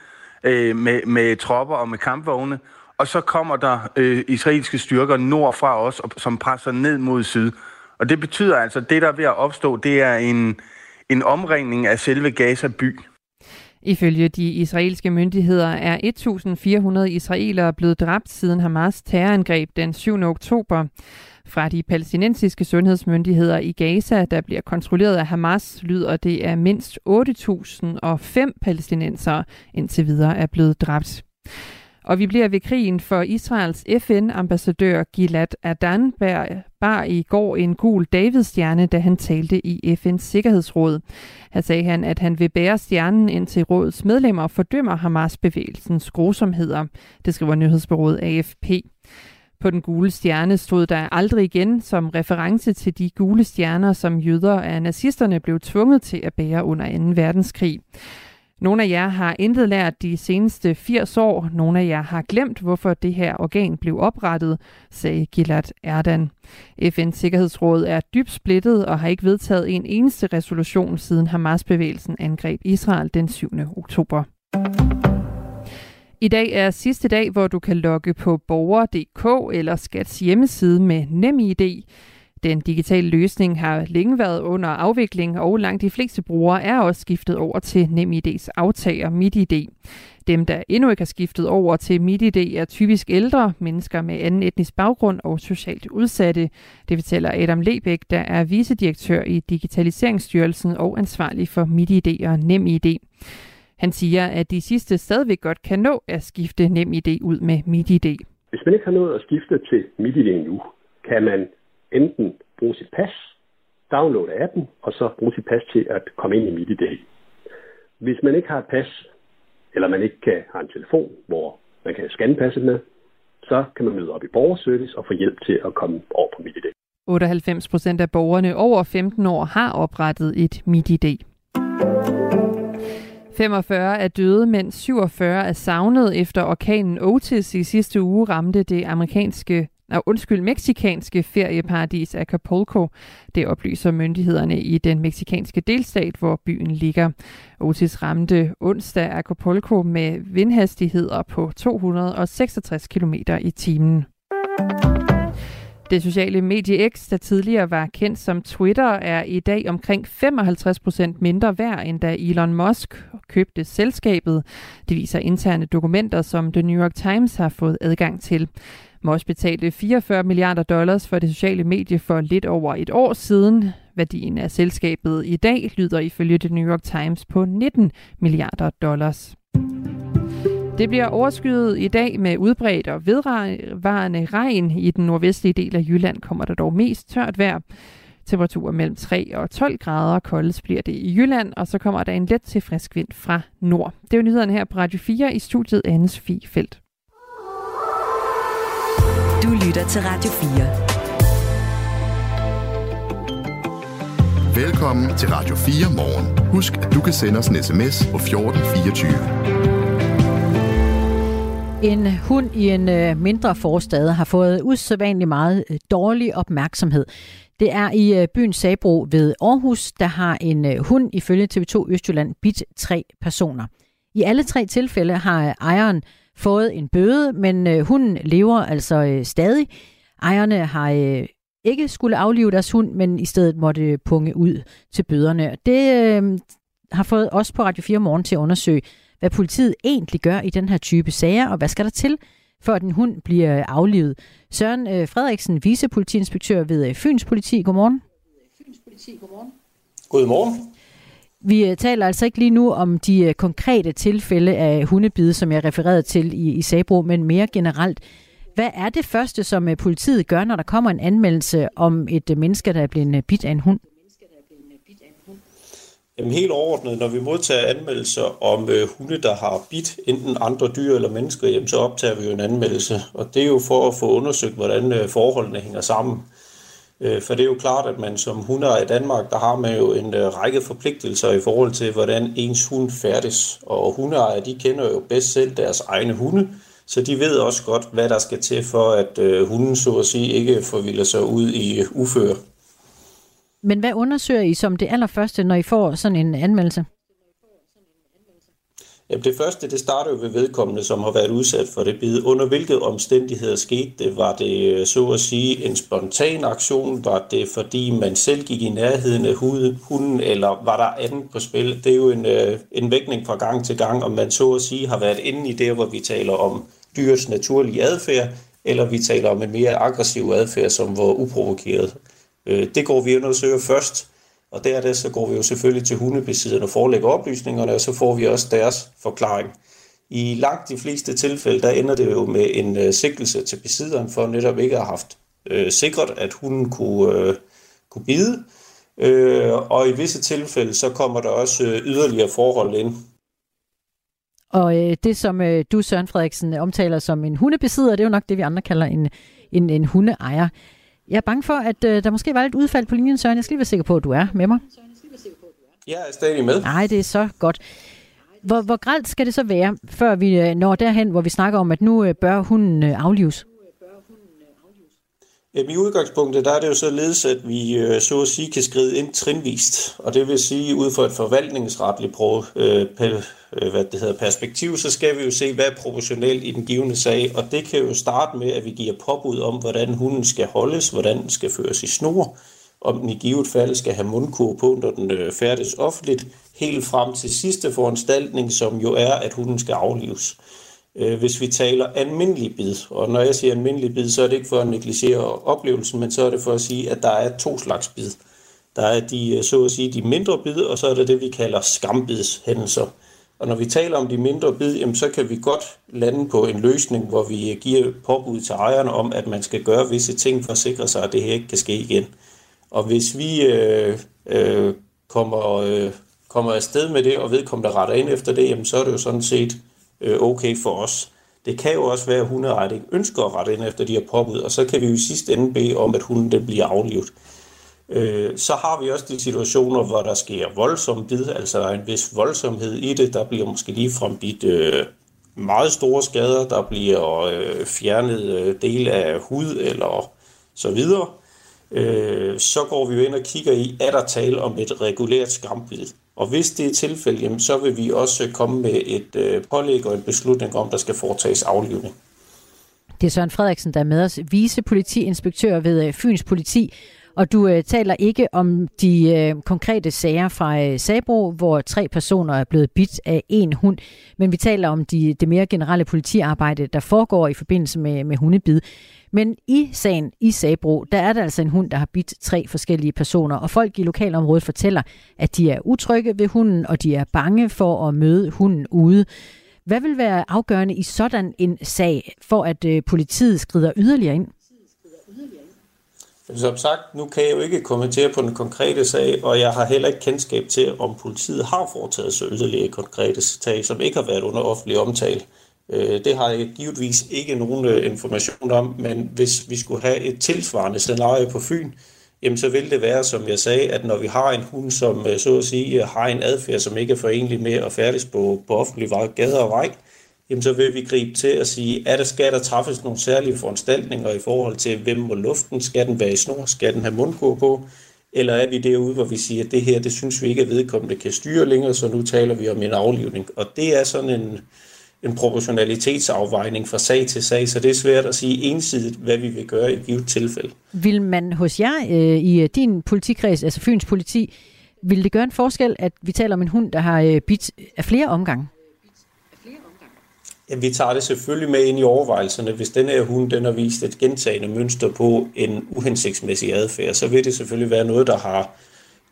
øh, med, med tropper og med kampvogne. Og så kommer der øh, israelske styrker nordfra os, som presser ned mod syd. Og det betyder altså, at det, der er ved at opstå, det er en, en omringning af selve Gaza by. Ifølge de israelske myndigheder er 1.400 israelere blevet dræbt siden Hamas terrorangreb den 7. oktober. Fra de palæstinensiske sundhedsmyndigheder i Gaza, der bliver kontrolleret af Hamas, lyder det, at mindst 8.005 palæstinensere indtil videre er blevet dræbt. Og vi bliver ved krigen for Israels FN-ambassadør Gilad Adan bar i går en gul Davidstjerne, da han talte i FN's Sikkerhedsråd. Her sagde han, at han vil bære stjernen indtil rådets medlemmer fordømmer Hamas-bevægelsens grusomheder. Det skriver nyhedsbureauet AFP. På den gule stjerne stod der aldrig igen som reference til de gule stjerner, som jøder af nazisterne blev tvunget til at bære under 2. verdenskrig. Nogle af jer har intet lært de seneste 80 år. Nogle af jer har glemt, hvorfor det her organ blev oprettet, sagde Gilad Erdan. FN's Sikkerhedsråd er dybt splittet og har ikke vedtaget en eneste resolution siden Hamas-bevægelsen angreb Israel den 7. oktober. I dag er sidste dag, hvor du kan logge på borger.dk eller Skats hjemmeside med NemID. Den digitale løsning har længe været under afvikling, og langt de fleste brugere er også skiftet over til NemID's aftager MitID. Dem, der endnu ikke har skiftet over til MitID, er typisk ældre, mennesker med anden etnisk baggrund og socialt udsatte. Det fortæller Adam Lebæk, der er vicedirektør i Digitaliseringsstyrelsen og ansvarlig for MitID og NemID. Han siger, at de sidste stadigvæk godt kan nå at skifte NemID ud med MitID. Hvis man ikke har nået at skifte til MitID nu, kan man enten bruge sit pas, downloade appen, og så bruge sit pas til at komme ind i MitID. Hvis man ikke har et pas, eller man ikke kan have en telefon, hvor man kan scanne passet med, så kan man møde op i borgerservice og få hjælp til at komme over på MitID. 98 procent af borgerne over 15 år har oprettet et MitID. 45 er døde, mens 47 er savnet efter orkanen Otis i sidste uge ramte det amerikanske og undskyld, meksikanske ferieparadis Acapulco. Det oplyser myndighederne i den meksikanske delstat, hvor byen ligger. Otis ramte onsdag Acapulco med vindhastigheder på 266 km i timen. Det sociale medie X, der tidligere var kendt som Twitter, er i dag omkring 55 procent mindre værd, end da Elon Musk købte selskabet. Det viser interne dokumenter, som The New York Times har fået adgang til. Musk betalte 44 milliarder dollars for det sociale medie for lidt over et år siden. Værdien af selskabet i dag lyder ifølge The New York Times på 19 milliarder dollars. Det bliver overskyet i dag med udbredt og vedvarende regn. I den nordvestlige del af Jylland kommer der dog mest tørt vejr. Temperaturer mellem 3 og 12 grader. koldest bliver det i Jylland, og så kommer der en let til frisk vind fra nord. Det er jo nyhederne her på Radio 4 i studiet Anne Sofie Felt. Du lytter til Radio 4. Velkommen til Radio 4 morgen. Husk, at du kan sende os en sms på 1424. En hund i en øh, mindre forstad har fået usædvanligt meget øh, dårlig opmærksomhed. Det er i øh, byen Sabro ved Aarhus, der har en hund ifølge TV2 Østjylland bidt tre personer. I alle tre tilfælde har ejeren fået en bøde, men øh, hunden lever altså øh, stadig. Ejerne har øh, ikke skulle aflive deres hund, men i stedet måtte øh, punge ud til bøderne. Det øh, har fået os på Radio 4 Morgen til at undersøge, hvad politiet egentlig gør i den her type sager, og hvad skal der til, for at en hund bliver øh, aflivet. Søren øh, Frederiksen, vicepolitiinspektør ved øh, Fyns Politi. Godmorgen. Fyns Politi, godmorgen. Godmorgen. Vi øh, taler altså ikke lige nu om de øh, konkrete tilfælde af hundebid, som jeg refererede til i, i Sabro, men mere generelt. Hvad er det første, som øh, politiet gør, når der kommer en anmeldelse om et menneske, der er blevet bidt af en hund? Jamen helt overordnet, når vi modtager anmeldelser om øh, hunde, der har bidt enten andre dyr eller mennesker, jamen, så optager vi jo en anmeldelse. Og det er jo for at få undersøgt, hvordan øh, forholdene hænger sammen. Øh, for det er jo klart, at man som hunder i Danmark, der har man jo en øh, række forpligtelser i forhold til, hvordan ens hund færdes. Og hundeejere, de kender jo bedst selv deres egne hunde, så de ved også godt, hvad der skal til for, at øh, hunden så at sige ikke forvilder sig ud i uføre. Men hvad undersøger I som det allerførste, når I får sådan en anmeldelse? Jamen det første, det starter jo ved vedkommende, som har været udsat for det bid. Under hvilke omstændigheder skete det? Var det øh, så at sige en spontan aktion? Var det fordi man selv gik i nærheden af hunden, eller var der andet på spil? Det er jo en, øh, en vægtning fra gang til gang, om man så at sige har været inde i det, hvor vi taler om dyrets naturlige adfærd, eller vi taler om en mere aggressiv adfærd, som var uprovokeret. Øh, det går vi undersøger og først, og dernæst så går vi jo selvfølgelig til hundebesidderne og forelægger oplysningerne, og så får vi også deres forklaring. I langt de fleste tilfælde, der ender det jo med en øh, sigtelse til besidderen, for netop ikke at have haft øh, sikret, at hunden kunne, øh, kunne bide. Øh, og i visse tilfælde, så kommer der også øh, yderligere forhold ind. Og øh, det, som øh, du, Søren Frederiksen, omtaler som en hundebesidder, det er jo nok det, vi andre kalder en, en, en hundeejer. Jeg er bange for, at øh, der måske var lidt udfald på linjen, Søren. Jeg skal lige være sikker på, at du er med mig. Jeg er stadig med. Nej, det er så godt. Hvor, hvor gralt skal det så være, før vi øh, når derhen, hvor vi snakker om, at nu øh, bør hunden øh, aflives? Jamen, I udgangspunktet der er det jo således, at vi øh, så at sige kan skride ind trinvist. Og det vil sige, ud fra et forvaltningsretligt pro, øh, øh, hvad det hedder, perspektiv, så skal vi jo se, hvad er proportionelt i den givende sag. Og det kan jo starte med, at vi giver påbud om, hvordan hunden skal holdes, hvordan den skal føres i snor, om den i givet fald skal have mundkur på, når den øh, færdes offentligt, helt frem til sidste foranstaltning, som jo er, at hunden skal aflives. Øh, hvis vi taler almindelig bid, og når jeg siger almindelig bid, så er det ikke for at negligere oplevelsen, men så er det for at sige, at der er to slags bid. Der er de, øh, så at sige, de mindre bid, og så er det det, vi kalder skambidshændelser. Og når vi taler om de mindre bid, jamen, så kan vi godt lande på en løsning, hvor vi øh, giver påbud til ejerne om, at man skal gøre visse ting for at sikre sig, at det her ikke kan ske igen. Og hvis vi øh, øh, kommer, øh, kommer afsted med det, og vedkommende retter ind efter det, jamen, så er det jo sådan set øh, okay for os. Det kan jo også være, at hundeejeren ikke ønsker at rette ind efter de her påbud, og så kan vi jo i sidste ende bede om, at hunden den bliver aflivet. Øh, så har vi også de situationer, hvor der sker voldsom bid, altså der er en vis voldsomhed i det. Der bliver måske lige bidt øh, meget store skader, der bliver øh, fjernet øh, del af hud eller så videre. Øh, så går vi jo ind og kigger i, er der tale om et regulært skambid. Og hvis det er tilfældet, jamen, så vil vi også komme med et øh, pålæg og en beslutning om, der skal foretages aflivning. Det er Søren Frederiksen, der er med os, vicepolitiinspektør ved øh, Fyns Politi. Og du øh, taler ikke om de øh, konkrete sager fra øh, Sabro, hvor tre personer er blevet bidt af en hund, men vi taler om de, det mere generelle politiarbejde, der foregår i forbindelse med, med hundebid. Men i sagen i Sabro, der er der altså en hund, der har bidt tre forskellige personer, og folk i lokalområdet fortæller, at de er utrygge ved hunden, og de er bange for at møde hunden ude. Hvad vil være afgørende i sådan en sag, for at øh, politiet skrider yderligere ind? Som sagt, nu kan jeg jo ikke kommentere på den konkrete sag, og jeg har heller ikke kendskab til, om politiet har foretaget så yderligere konkrete sag, som ikke har været under offentlig omtale. Øh, det har jeg givetvis ikke nogen øh, information om, men hvis vi skulle have et tilsvarende scenarie på Fyn, jamen så vil det være, som jeg sagde, at når vi har en hund, som øh, så at sige øh, har en adfærd, som ikke er forenlig med at færdes på, på offentlig vej, gader og vej, jamen så vil vi gribe til at sige, at der skal der træffes nogle særlige foranstaltninger i forhold til, hvem må luften, skal den være i snor, skal den have mundkur på, eller er vi derude, hvor vi siger, at det her, det synes vi ikke er vedkommende kan styre længere, så nu taler vi om en aflivning. Og det er sådan en, en proportionalitetsafvejning fra sag til sag, så det er svært at sige ensidigt, hvad vi vil gøre i et givet tilfælde. Vil man hos jer øh, i din politikreds, altså Fyns politi, vil det gøre en forskel, at vi taler om en hund, der har øh, bidt af flere omgange? Ja, vi tager det selvfølgelig med ind i overvejelserne. Hvis den her hund den har vist et gentagende mønster på en uhensigtsmæssig adfærd, så vil det selvfølgelig være noget, der har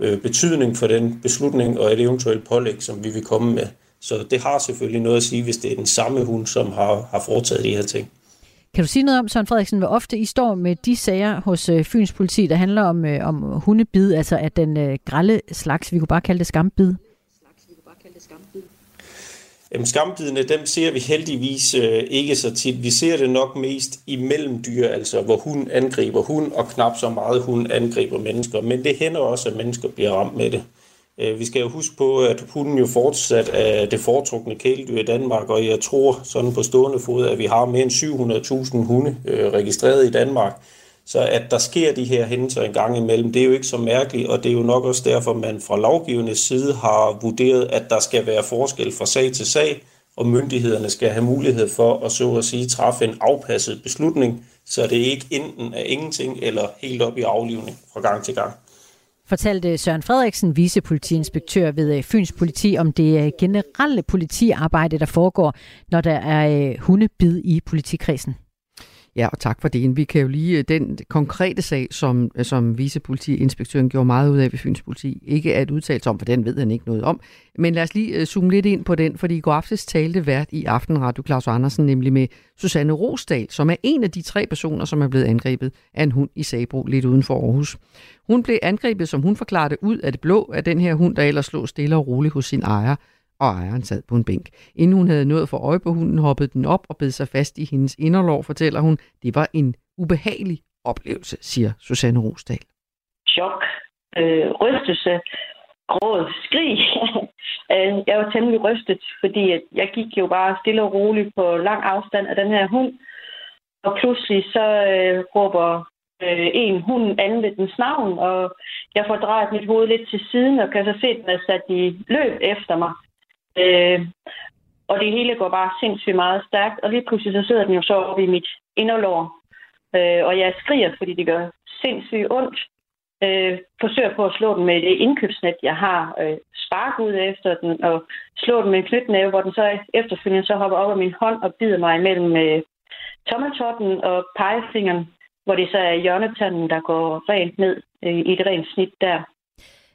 øh, betydning for den beslutning og et eventuelt pålæg, som vi vil komme med. Så det har selvfølgelig noget at sige, hvis det er den samme hund, som har, har foretaget de her ting. Kan du sige noget om, Søren Frederiksen, hvor ofte I står med de sager hos øh, Fyns politi, der handler om, øh, om hundebid, altså at den øh, grælde slags, vi kunne bare kalde det skambid? Jamen, skambidene, dem ser vi heldigvis øh, ikke så tit. Vi ser det nok mest imellem dyr, altså hvor hun angriber hund, og knap så meget hun angriber mennesker. Men det hænder også, at mennesker bliver ramt med det. Øh, vi skal jo huske på, at hunden jo fortsat er det foretrukne kæledyr i Danmark, og jeg tror sådan på stående fod, at vi har mere end 700.000 hunde øh, registreret i Danmark. Så at der sker de her hændelser en gang imellem, det er jo ikke så mærkeligt, og det er jo nok også derfor, man fra lovgivende side har vurderet, at der skal være forskel fra sag til sag, og myndighederne skal have mulighed for at så at sige træffe en afpasset beslutning, så det ikke enten er ingenting eller helt op i aflivning fra gang til gang fortalte Søren Frederiksen, vicepolitiinspektør ved øh, Fyns Politi, om det øh, generelle politiarbejde, der foregår, når der er øh, hundebid i politikredsen. Ja, og tak for det. Vi kan jo lige øh, den konkrete sag, som, øh, som vicepolitiinspektøren gjorde meget ud af ved Fyns Politi, ikke at udtale sig om, for den ved han ikke noget om. Men lad os lige øh, zoome lidt ind på den, fordi i går aftes talte vært i Aftenradio Claus Andersen, nemlig med Susanne Rosdal, som er en af de tre personer, som er blevet angrebet af en hund i Sabro, lidt uden for Aarhus. Hun blev angrebet, som hun forklarede ud af det blå, af den her hund, der ellers lå stille og roligt hos sin ejer, og ejeren sad på en bænk. Inden hun havde nået for øje på hunden, hoppede den op og bed sig fast i hendes inderlov, fortæller hun. Det var en ubehagelig oplevelse, siger Susanne Rosdal. Chok, øh, rystelse, gråd, skrig. Øh, jeg var temmelig rystet, fordi jeg gik jo bare stille og roligt på lang afstand af den her hund. Og pludselig så øh, råber øh, en hund anden ved dens navn, og jeg får drejet mit hoved lidt til siden, og kan så se, at den er sat i løb efter mig. Øh, og det hele går bare sindssygt meget stærkt, og lige pludselig så sidder den jo så oppe i mit inderlår. Øh, og jeg skriger, fordi det gør sindssygt ondt. Øh, forsøger på at slå den med det indkøbsnet, jeg har. Øh, spark ud efter den, og slå den med en knytnæve, hvor den så efterfølgende så hopper op af min hånd og bider mig imellem øh, tommeltotten og pegefingeren hvor det så er hjørnetanden, der går rent ned øh, i et rent snit der.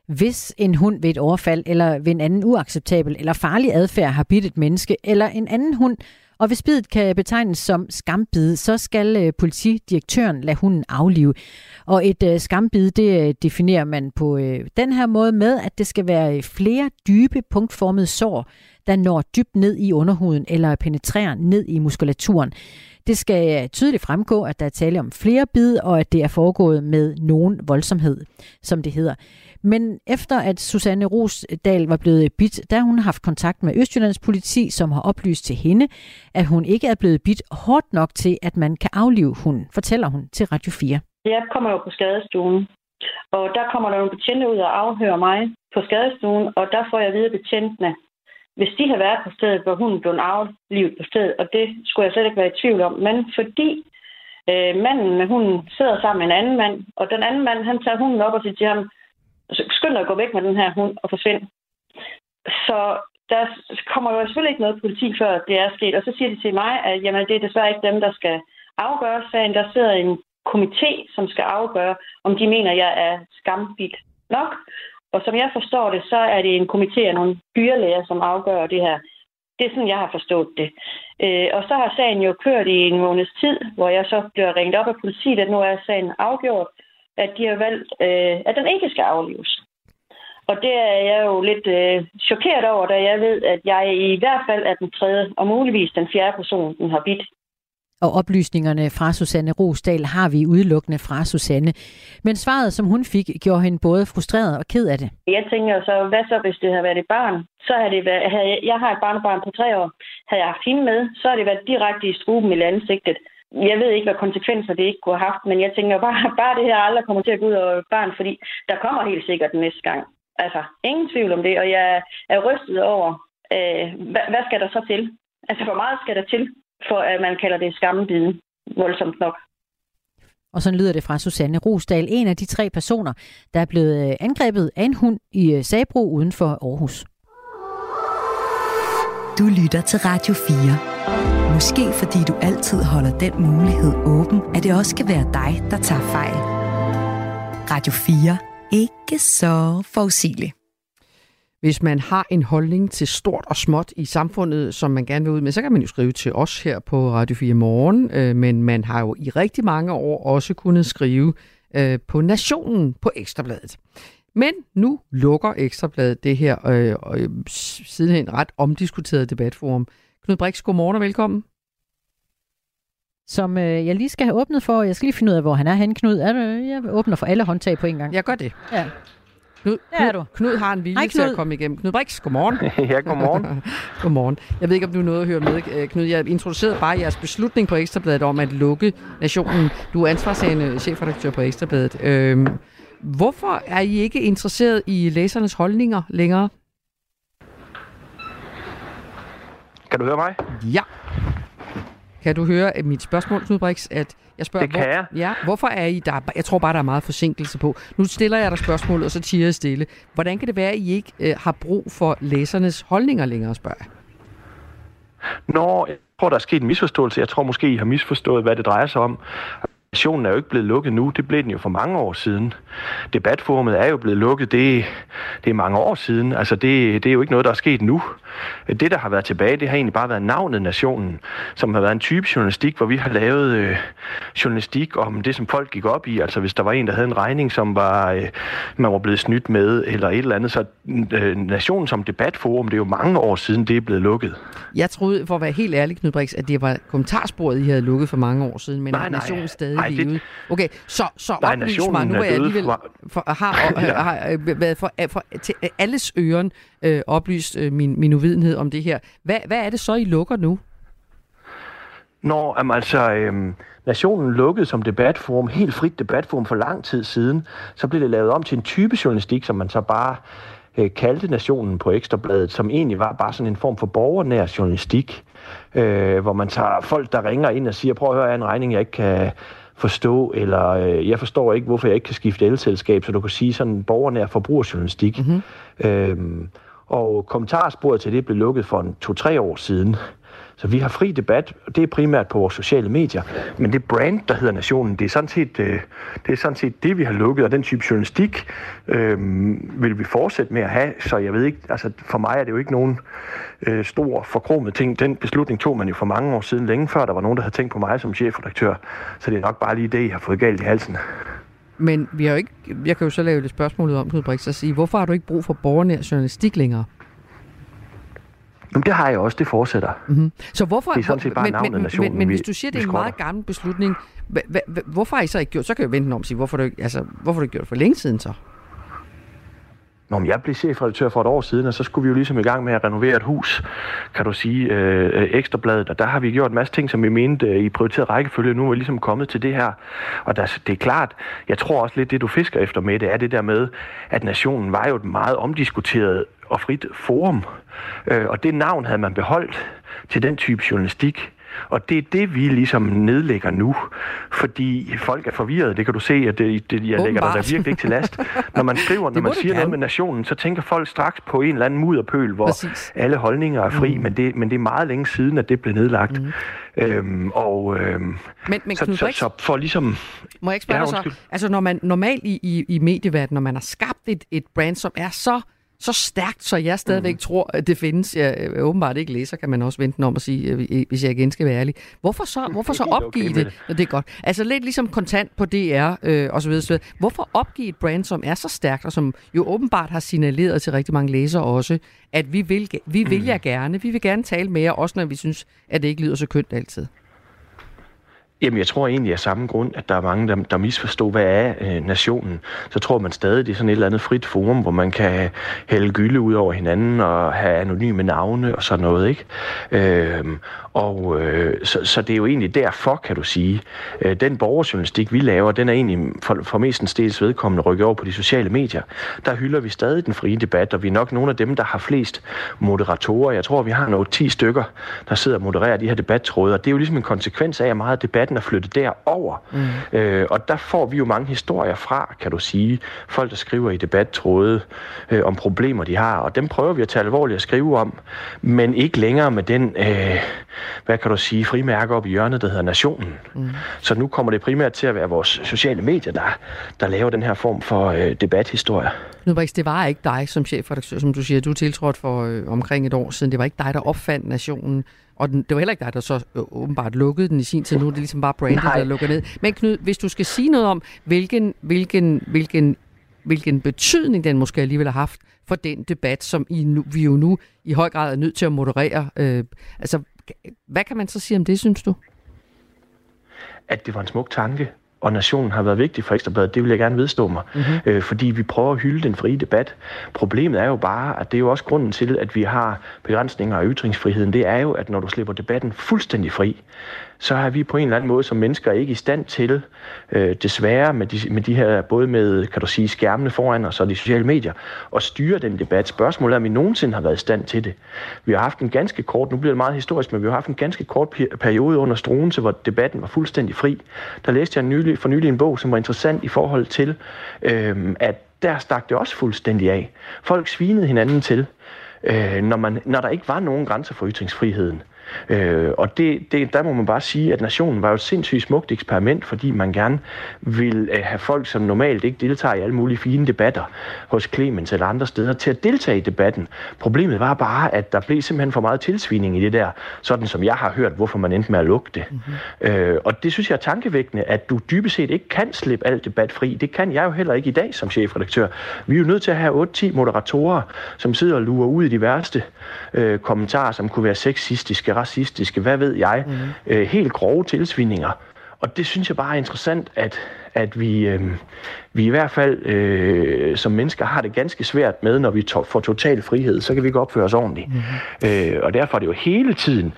Hvis en hund ved et overfald eller ved en anden uacceptabel eller farlig adfærd har bidt et menneske eller en anden hund, og hvis bidet kan betegnes som skambid, så skal øh, politidirektøren lade hunden aflive. Og et øh, skambid, det øh, definerer man på den her måde med, at det skal være flere dybe punktformede sår, der når dybt ned i underhuden eller penetrerer ned i muskulaturen. Det skal tydeligt fremgå, at der er tale om flere bid, og at det er foregået med nogen voldsomhed, som det hedder. Men efter at Susanne Rosdal var blevet bit, der har hun haft kontakt med Østjyllands politi, som har oplyst til hende, at hun ikke er blevet bit hårdt nok til, at man kan aflive hunden, fortæller hun til Radio 4. Jeg kommer jo på skadestuen, og der kommer der nogle betjente ud og afhører mig på skadestuen, og der får jeg videre betjentene, hvis de havde været på stedet, hvor hun blev aflivet på stedet, og det skulle jeg slet ikke være i tvivl om, men fordi øh, manden med hunden sidder sammen med en anden mand, og den anden mand, han tager hunden op og siger til ham, Altså, skynd dig at gå væk med den her hund og forsvind. Så der kommer jo selvfølgelig ikke noget politi, før det er sket, og så siger de til mig, at jamen, det er desværre ikke dem, der skal afgøre sagen. Der sidder en komité, som skal afgøre, om de mener, at jeg er skambit nok. Og som jeg forstår det, så er det en komité af nogle dyrlæger, som afgør det her. Det er sådan, jeg har forstået det. Øh, og så har sagen jo kørt i en måneds tid, hvor jeg så bliver ringet op af politiet, at nu er sagen afgjort, at de har valgt, øh, at den ikke skal aflives. Og det er jeg jo lidt øh, chokeret over, da jeg ved, at jeg i hvert fald er den tredje, og muligvis den fjerde person, den har bidt. Og oplysningerne fra Susanne Rosdal har vi udelukkende fra Susanne. Men svaret, som hun fik, gjorde hende både frustreret og ked af det. Jeg tænker så, hvad så, hvis det havde været et barn? Så havde det været, havde, jeg har et barnebarn på tre år. Havde jeg haft hende med, så havde det været direkte i struben i ansigtet. Jeg ved ikke, hvad konsekvenser det ikke kunne have haft, men jeg tænker bare, bare det her aldrig kommer til at gå ud over barn, fordi der kommer helt sikkert den næste gang. Altså, ingen tvivl om det, og jeg er rystet over, øh, hvad, hvad skal der så til? Altså, hvor meget skal der til? for at man kalder det skambide voldsomt nok. Og sådan lyder det fra Susanne Rosdal, en af de tre personer, der er blevet øh, angrebet af en hund i øh, Sabro uden for Aarhus. Du lytter til Radio 4. Måske fordi du altid holder den mulighed åben, at det også kan være dig, der tager fejl. Radio 4. Ikke så forudsigeligt. Hvis man har en holdning til stort og småt i samfundet, som man gerne vil ud med, så kan man jo skrive til os her på Radio 4 Morgen, øh, men man har jo i rigtig mange år også kunnet skrive øh, på Nationen på Ekstrabladet. Men nu lukker Ekstrabladet det her øh, øh, sidenhen ret omdiskuterede debatforum. Knud Brix, godmorgen og velkommen. Som øh, jeg lige skal have åbnet for. Jeg skal lige finde ud af, hvor han er henne, Knud. Er du, jeg åbner for alle håndtag på en gang. Jeg gør det. Ja. Knud, Der er du. Knud har en vilje Hej, til at Knud. komme igennem. Knud Brix, godmorgen. ja, godmorgen. godmorgen. Jeg ved ikke, om du nåede at høre med, øh, Knud. Jeg introducerede bare jeres beslutning på Ekstrabladet om at lukke Nationen. Du er ansvarsagende chefredaktør på Ekstrabladet. Øhm, hvorfor er I ikke interesseret i læsernes holdninger længere? Kan du høre mig? Ja. Kan du høre at mit spørgsmål, Knud Brix, at jeg spørger, Det kan hvor, jeg. Ja, hvorfor er I der? Jeg tror bare, der er meget forsinkelse på. Nu stiller jeg dig spørgsmålet, og så tiger jeg stille. Hvordan kan det være, at I ikke øh, har brug for læsernes holdninger længere, spørger jeg? Nå, jeg tror, der er sket en misforståelse. Jeg tror måske, I har misforstået, hvad det drejer sig om. Nationen er jo ikke blevet lukket nu. Det blev den jo for mange år siden. Debatforumet er jo blevet lukket. Det, det er mange år siden. Altså, det, det er jo ikke noget, der er sket nu. Det, der har været tilbage, det har egentlig bare været navnet Nationen, som har været en type journalistik, hvor vi har lavet øh, journalistik om det, som folk gik op i. Altså, hvis der var en, der havde en regning, som var, øh, man var blevet snydt med, eller et eller andet. Så øh, Nationen som debatforum, det er jo mange år siden, det er blevet lukket. Jeg troede, for at være helt ærlig, Knud Brix, at det var kommentarsporet, I havde lukket for mange år siden, men Nej, at nej. nationen stadig Nej, det-. Okay, så, så Nej, oplys mig, nu er jeg alligevel for- for, har, har, har øh, været for, for, til alles øren øh, oplyst øh, min, min uvidenhed om det her. Hvad, hvad er det så, I lukker nu? Når jamen, altså, øhm, Nationen lukkede som debatforum, helt frit debatforum for lang tid siden, så blev det lavet om til en type journalistik, som man så bare øh, kaldte Nationen på Ekstrabladet, som egentlig var bare sådan en form for borgernær journalistik, øh, hvor man tager folk, der ringer ind og siger, prøv at høre, jeg en regning, jeg ikke kan forstå, eller øh, jeg forstår ikke, hvorfor jeg ikke kan skifte elselskab, så du kan sige sådan borgernær forbrugerjournalistik. Mm-hmm. Øhm, og kommentarsporet til det blev lukket for en to-tre år siden. Så vi har fri debat, og det er primært på vores sociale medier. Men det brand, der hedder Nationen, det er sådan set, øh, det, er sådan set det, vi har lukket, og den type journalistik øh, vil vi fortsætte med at have. Så jeg ved ikke, altså for mig er det jo ikke nogen øh, stor forkromet ting. Den beslutning tog man jo for mange år siden, længe før der var nogen, der havde tænkt på mig som chefredaktør. Så det er nok bare lige det, jeg har fået galt i halsen. Men vi har jo ikke, jeg kan jo så lave det spørgsmålet om, Knud Brix, og sige, hvorfor har du ikke brug for borgernær journalistik længere? Jamen, det har jeg også, det fortsætter. Mm-hmm. Så hvorfor, Det er sådan set bare men, navnet men, Nationen, men, men vi- hvis du siger, det er en meget gammel beslutning, hva, hva, hva, hvorfor har I så ikke gjort? Så kan jeg vente om og sige, hvorfor du altså, hvorfor du ikke gjort det for længe siden så? Nå, men jeg blev chefredaktør for et år siden, og så skulle vi jo ligesom i gang med at renovere et hus, kan du sige, øh, øh, ekstrabladet. Og der har vi gjort en masse ting, som vi mente øh, i prioriteret rækkefølge. Nu er vi ligesom kommet til det her. Og der, det er klart, jeg tror også lidt, det du fisker efter med, det er det der med, at nationen var jo et meget omdiskuteret og frit forum. Øh, og det navn havde man beholdt til den type journalistik. Og det er det, vi ligesom nedlægger nu, fordi folk er forvirrede. Det kan du se, at det, det, jeg lægger dig Åbenbart. da virkelig ikke til last. Når man skriver, når man siger noget med nationen, så tænker folk straks på en eller anden mudderpøl, hvor Præcis. alle holdninger er fri, mm. men, det, men det er meget længe siden, at det blev nedlagt. Mm. Øhm, og øhm, Men, men så, Knud så, Brix, så for ligesom... må jeg ikke spørge Ja, dig så? Altså når man normalt i, i, i medieverdenen, når man har skabt et, et brand, som er så så stærkt, så jeg stadigvæk mm. tror, at det findes. Jeg øh, åbenbart ikke læser, kan man også vente den om at sige, øh, hvis jeg igen skal være ærlig. Hvorfor så, hvorfor så okay opgive med det? det. Ja, det er godt. Altså lidt ligesom kontant på DR øh, og så videre, så videre. Hvorfor opgive et brand, som er så stærkt, og som jo åbenbart har signaleret til rigtig mange læsere også, at vi vil, vi vil jer gerne. Vi vil gerne tale med jer, også når vi synes, at det ikke lyder så kønt altid. Jamen, jeg tror egentlig af samme grund, at der er mange, der, der misforstår, hvad er øh, nationen. Så tror man stadig, det er sådan et eller andet frit forum, hvor man kan hælde gylde ud over hinanden og have anonyme navne og sådan noget, ikke? Øh, og øh, så, så det er jo egentlig derfor, kan du sige. Øh, den borgerjournalistik, vi laver, den er egentlig for, for mestens vedkommende rykket over på de sociale medier. Der hylder vi stadig den frie debat, og vi er nok nogle af dem, der har flest moderatorer. Jeg tror, vi har nogle 10 stykker, der sidder og modererer de her debattråde, og det er jo ligesom en konsekvens af, at meget af debatten debatten er flyttet derover. Mm. Øh, og der får vi jo mange historier fra, kan du sige. Folk, der skriver i debattråde øh, om problemer, de har. Og dem prøver vi at tage alvorligt at skrive om. Men ikke længere med den, øh, hvad kan du sige, frimærke op i hjørnet, der hedder Nationen. Mm. Så nu kommer det primært til at være vores sociale medier, der, der laver den her form for øh, debathistorie. Nu, det var ikke dig som chefredaktør, som du siger. Du tiltrådt for øh, omkring et år siden. Det var ikke dig, der opfandt Nationen. Og den, det var heller ikke dig, der så øh, åbenbart lukkede den i sin tid. Nu er det ligesom bare brandet, Nej. der lukker ned. Men Knud, hvis du skal sige noget om, hvilken, hvilken, hvilken, hvilken betydning den måske alligevel har haft for den debat, som I nu, vi jo nu i høj grad er nødt til at moderere. Øh, altså, hvad kan man så sige om det, synes du? At det var en smuk tanke, og nationen har været vigtig for Ekstrabladet, det vil jeg gerne vedstå mig, mm-hmm. øh, fordi vi prøver at hylde den frie debat. Problemet er jo bare, at det er jo også grunden til, at vi har begrænsninger af ytringsfriheden, det er jo, at når du slipper debatten fuldstændig fri, så er vi på en eller anden måde som mennesker ikke i stand til, øh, desværre med de, med de her, både med, kan du sige, skærmene foran os og de sociale medier, at styre den debat. Spørgsmålet er, om vi nogensinde har været i stand til det. Vi har haft en ganske kort, nu bliver det meget historisk, men vi har haft en ganske kort periode under Struense, hvor debatten var fuldstændig fri. Der læste jeg nylig, for nylig en bog, som var interessant i forhold til, øh, at der stak det også fuldstændig af. Folk svinede hinanden til, øh, når, man, når der ikke var nogen grænser for ytringsfriheden. Øh, og det, det, der må man bare sige, at nationen var jo et sindssygt smukt eksperiment, fordi man gerne vil øh, have folk, som normalt ikke deltager i alle mulige fine debatter hos Clemens eller andre steder, til at deltage i debatten. Problemet var bare, at der blev simpelthen for meget tilsvining i det der, sådan som jeg har hørt, hvorfor man endte med at lukke det. Mm-hmm. Øh, og det synes jeg er tankevækkende, at du dybest set ikke kan slippe alt debat fri. Det kan jeg jo heller ikke i dag som chefredaktør. Vi er jo nødt til at have 8-10 moderatorer, som sidder og lurer ud i de værste øh, kommentarer, som kunne være sexistiske, racistiske, hvad ved jeg, mm. øh, helt grove tilsvinninger. Og det synes jeg bare er interessant, at, at vi, øh, vi i hvert fald øh, som mennesker har det ganske svært med, når vi to- får total frihed, så kan vi ikke opføre os ordentligt. Mm. Øh, og derfor er det jo hele tiden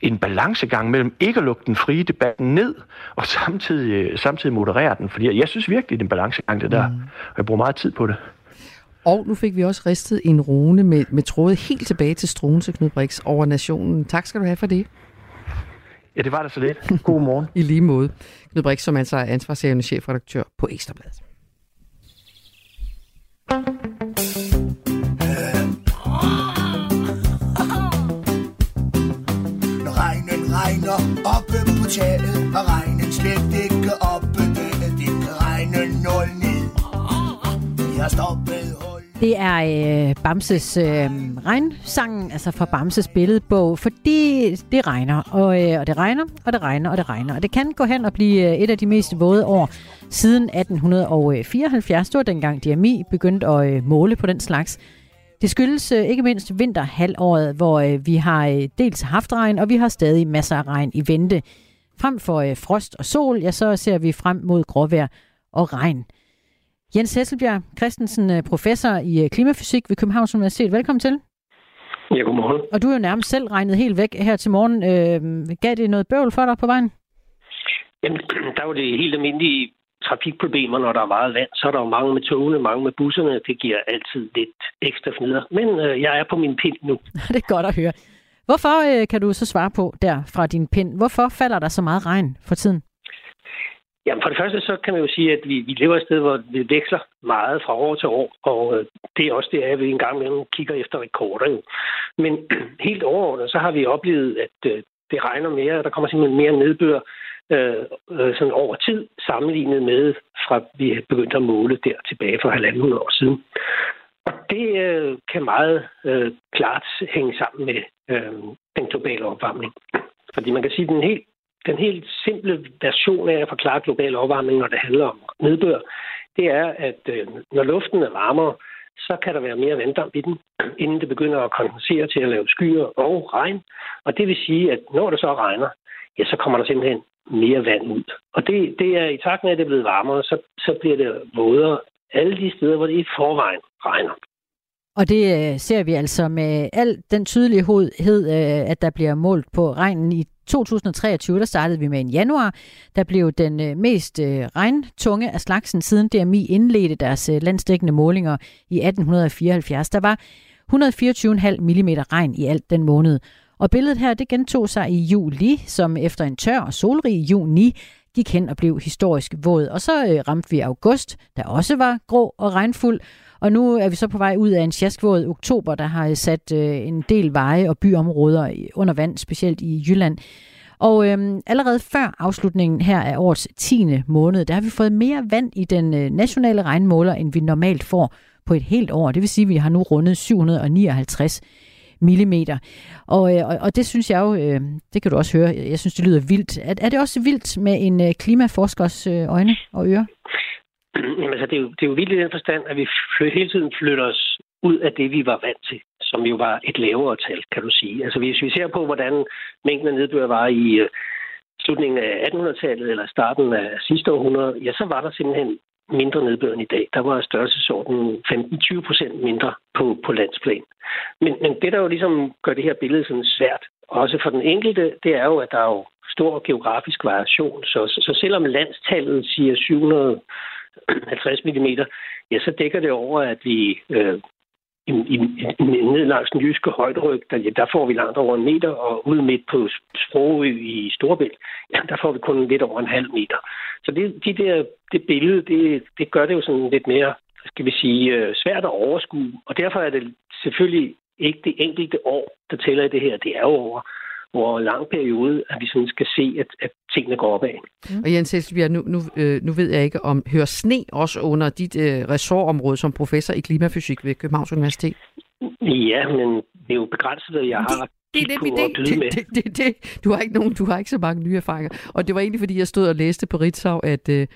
en balancegang mellem ikke at lukke den frie debat ned, og samtidig, samtidig moderere den. Fordi jeg synes virkelig, det er en balancegang, det der. Mm. Og jeg bruger meget tid på det. Og nu fik vi også ristet en rune med, med tråde helt tilbage til Struense Knud Brix over nationen. Tak skal du have for det. Ja, det var da så lidt. God morgen. I lige måde. Knud Brix, som altså er ansvarshavende chefredaktør på Ekstrabladet. Regner oppe på taget, og regnen slet ikke oppe. Det kan regne nul ned. Vi har stoppet det er øh, Bamses øh, regnsangen, altså fra Bamses billedbog, fordi det regner, og, øh, og det regner, og det regner, og det regner. Og det kan gå hen og blive øh, et af de mest våde år siden 1874. Det var dengang DMI begyndte at øh, måle på den slags. Det skyldes øh, ikke mindst vinterhalvåret, hvor øh, vi har øh, dels haft regn, og vi har stadig masser af regn i vente. Frem for øh, frost og sol, ja, så ser vi frem mod gråvejr og regn. Jens Hesselbjerg Christensen, øh, professor i øh, klimafysik ved Københavns Universitet. Velkommen til. Ja, godmorgen. Og du er jo nærmest selv regnet helt væk her til morgen. Øh, gav det noget bøvl for dig på vejen? Jamen, der er jo det helt almindelige trafikproblemer, når der er meget vand. Så er der jo mange med togene, mange med busserne. Det giver altid lidt ekstra fnider. Men øh, jeg er på min pind nu. det er godt at høre. Hvorfor øh, kan du så svare på der fra din pind? Hvorfor falder der så meget regn for tiden? Jamen for det første, så kan man jo sige, at vi, vi lever et sted, hvor det veksler meget fra år til år, og øh, det er også det, at vi en gang imellem kigger efter rekorder. Jo. Men helt overordnet, så har vi oplevet, at øh, det regner mere, der kommer simpelthen mere nedbør øh, øh, sådan over tid, sammenlignet med, fra vi begyndte at måle der tilbage for halvanden år siden. Og det øh, kan meget øh, klart hænge sammen med øh, den globale opvarmning. Fordi man kan sige, at den helt den helt simple version af at forklare global opvarmning, når det handler om nedbør, det er, at øh, når luften er varmere, så kan der være mere vanddamp i den, inden det begynder at kondensere til at lave skyer og regn. Og det vil sige, at når det så regner, ja, så kommer der simpelthen mere vand ud. Og det, det er i takt med, at det er blevet varmere, så, så bliver det vådere alle de steder, hvor det i forvejen regner. Og det øh, ser vi altså med al den tydelighed, øh, at der bliver målt på regnen i 2023, der startede vi med en januar, der blev den øh, mest øh, regntunge af slagsen siden DMI indledte deres øh, landstækkende målinger i 1874. Der var 124,5 mm regn i alt den måned. Og billedet her, det gentog sig i juli, som efter en tør og solrig juni gik hen og blev historisk våd. Og så øh, ramte vi august, der også var grå og regnfuld. Og nu er vi så på vej ud af en sjaskvåd oktober, der har øh, sat øh, en del veje og byområder under vand, specielt i Jylland. Og øhm, allerede før afslutningen her af årets 10. måned, der har vi fået mere vand i den øh, nationale regnmåler, end vi normalt får på et helt år. Det vil sige, at vi har nu rundet 759 millimeter. Og, øh, og, og det synes jeg jo, øh, det kan du også høre, jeg synes, det lyder vildt. Er, er det også vildt med en øh, klimaforskers øh, øjne og ører? Jamen, altså, det, er jo, det er jo vildt i den forstand, at vi hele tiden flytter os ud af det, vi var vant til, som jo var et lavere tal, kan du sige. Altså hvis vi ser på, hvordan mængden af nedbør var i uh, slutningen af 1800-tallet eller starten af sidste århundrede, ja, så var der simpelthen mindre nedbør end i dag. Der var størrelsesorden 15-20 procent mindre på, på landsplan. Men, men det, der jo ligesom gør det her billede sådan svært, også for den enkelte, det er jo, at der er jo stor geografisk variation. Så, så, så selvom landstallet siger 700 50 mm, ja, så dækker det over, at vi øh, i, i, ned langs den jyske højderyg, der, ja, der får vi langt over en meter, og ude midt på Sprogø i Storbælt, ja, der får vi kun lidt over en halv meter. Så det, de der, det billede, det, det gør det jo sådan lidt mere, skal vi sige, øh, svært at overskue. Og derfor er det selvfølgelig ikke det enkelte år, der tæller i det her. Det er jo over en lang periode, at vi sådan skal se, at, at tingene går opad. Mm. Og Jens Helsbjerg, nu, nu, øh, nu ved jeg ikke, om hører sne også under dit øh, ressortområde som professor i klimafysik ved Københavns Universitet? Ja, men det er jo begrænset, at jeg har det er nemlig det. Det, det, det, det. Du, har ikke nogen, du har ikke så mange nye erfaringer. Og det var egentlig, fordi jeg stod og læste på Ritzau, at, øh,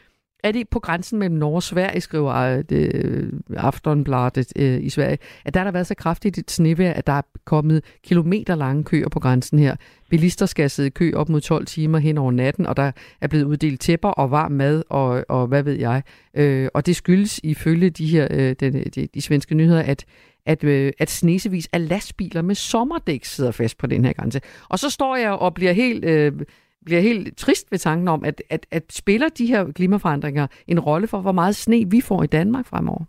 er det på grænsen mellem Norge og Sverige, skriver øh, øh Aftonbladet øh, i Sverige, at der har været så kraftigt et snevejr, at der er kommet kilometerlange køer på grænsen her. Bilister skal sidde i kø op mod 12 timer hen over natten, og der er blevet uddelt tæpper og varm mad og, og hvad ved jeg. Øh, og det skyldes ifølge de her øh, de, øh, de, de svenske nyheder, at at, øh, at snesevis af lastbiler med sommerdæk sidder fast på den her grænse. Og så står jeg og bliver helt øh, bliver helt trist ved tanken om, at, at, at spiller de her klimaforandringer en rolle for, hvor meget sne vi får i Danmark fremover?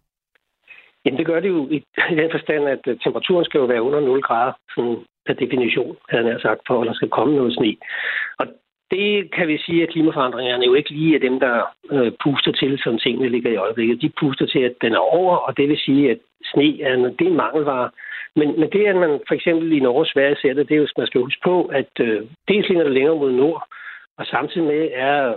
Jamen det gør det jo i, i den forstand, at øh, temperaturen skal jo være under 0 grader, sådan per definition, havde jeg sagt, for at der skal komme noget sne. Og det kan vi sige, at klimaforandringerne jo ikke lige er dem, der øh, puster til, som tingene ligger i øjeblikket. De puster til, at den er over, og det vil sige, at sne er en, det er en mangelvare. Men, men det, at man for eksempel i Norge og Sverige ser det, det er jo, man skal huske på, at øh, dels ligger det længere mod nord, og samtidig med er,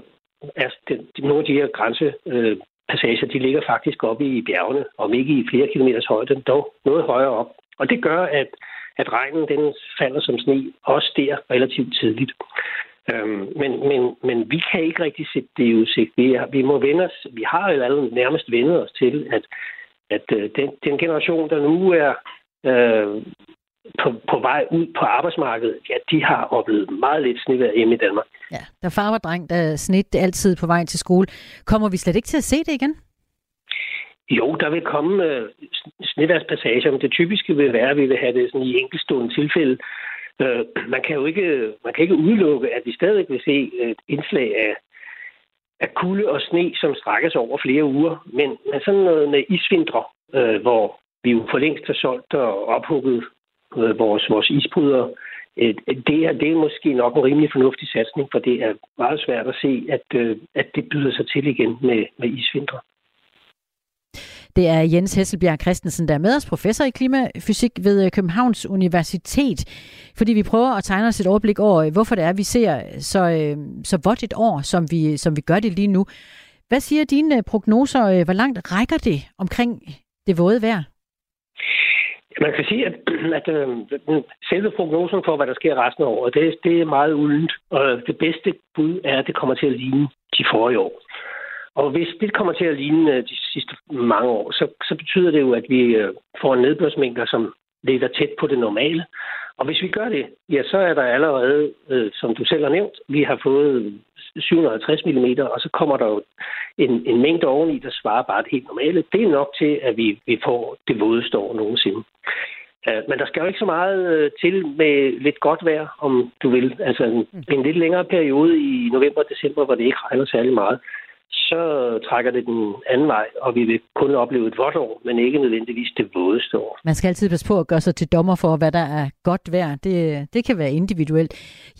er den, nogle af de her grænsepassager, øh, de ligger faktisk oppe i bjergene, om ikke i flere kilometers højde, dog noget højere op. Og det gør, at, at regnen den falder som sne også der relativt tidligt. Øhm, men, men, men vi kan ikke rigtig sætte det i udsigt. Vi, er, vi må vende os, vi har jo alle nærmest vendet os til, at, at øh, den, den generation, der nu er øh, på, på vej ud på arbejdsmarkedet, ja, de har oplevet meget lidt snevejr hjemme i Danmark. Ja, der far var dreng, der snit altid på vej til skole. Kommer vi slet ikke til at se det igen? Jo, der vil komme øh, sneværspassager, men det typiske vil være, at vi vil have det sådan i enkeltstående tilfælde. Øh, man kan jo ikke, man kan ikke udelukke, at vi stadig vil se et indslag af, af kulde og sne, som strækker sig over flere uger. Men, men sådan noget med isvintre, øh, hvor vi jo for længst har solgt og ophugget øh, vores, vores isbryder. Øh, det, er, det er måske nok en rimelig fornuftig satsning, for det er meget svært at se, at, øh, at det byder sig til igen med, med isvintre. Det er Jens Hesselbjerg Christensen, der er med os, professor i klimafysik ved øh, Københavns Universitet, fordi vi prøver at tegne os et overblik over, øh, hvorfor det er, vi ser øh, så, så vådt et år, som vi, som vi gør det lige nu. Hvad siger dine prognoser? Hvor langt rækker det omkring det våde vejr? Man kan sige, at, at øh, selve prognosen for, hvad der sker resten af året, det, det er meget uldent. Og det bedste bud er, at det kommer til at ligne de forrige år. Og hvis det kommer til at ligne øh, de sidste mange år, så, så betyder det jo, at vi øh, får nedbørsmængder, som ligger tæt på det normale. Og hvis vi gør det, ja, så er der allerede, øh, som du selv har nævnt, vi har fået 750 mm, og så kommer der jo en, en mængde oveni, der svarer bare det helt normale. Det er nok til, at vi, vi får det vådeste år nogensinde. Øh, men der skal jo ikke så meget øh, til med lidt godt vejr, om du vil. Altså en, en lidt længere periode i november og december, hvor det ikke regner særlig meget så trækker det den anden vej, og vi vil kun opleve et vådt år, men ikke nødvendigvis det vådeste år. Man skal altid passe på at gøre sig til dommer for, hvad der er godt vejr. Det, det kan være individuelt.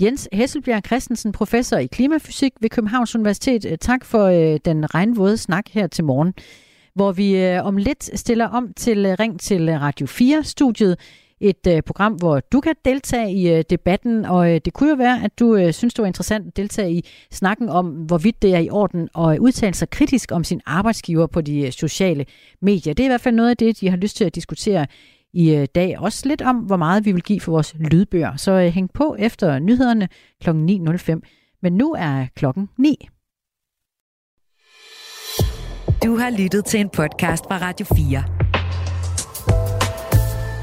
Jens Hesselbjerg Christensen, professor i klimafysik ved Københavns Universitet. Tak for øh, den regnvåde snak her til morgen hvor vi øh, om lidt stiller om til øh, Ring til Radio 4-studiet. Et øh, program, hvor du kan deltage i øh, debatten, og øh, det kunne jo være, at du øh, synes, det var interessant at deltage i snakken om, hvorvidt det er i orden at udtale sig kritisk om sin arbejdsgiver på de øh, sociale medier. Det er i hvert fald noget af det, de har lyst til at diskutere i øh, dag. Også lidt om, hvor meget vi vil give for vores lydbøger. Så øh, hæng på efter nyhederne kl. 9.05. Men nu er klokken 9. Du har lyttet til en podcast fra Radio 4.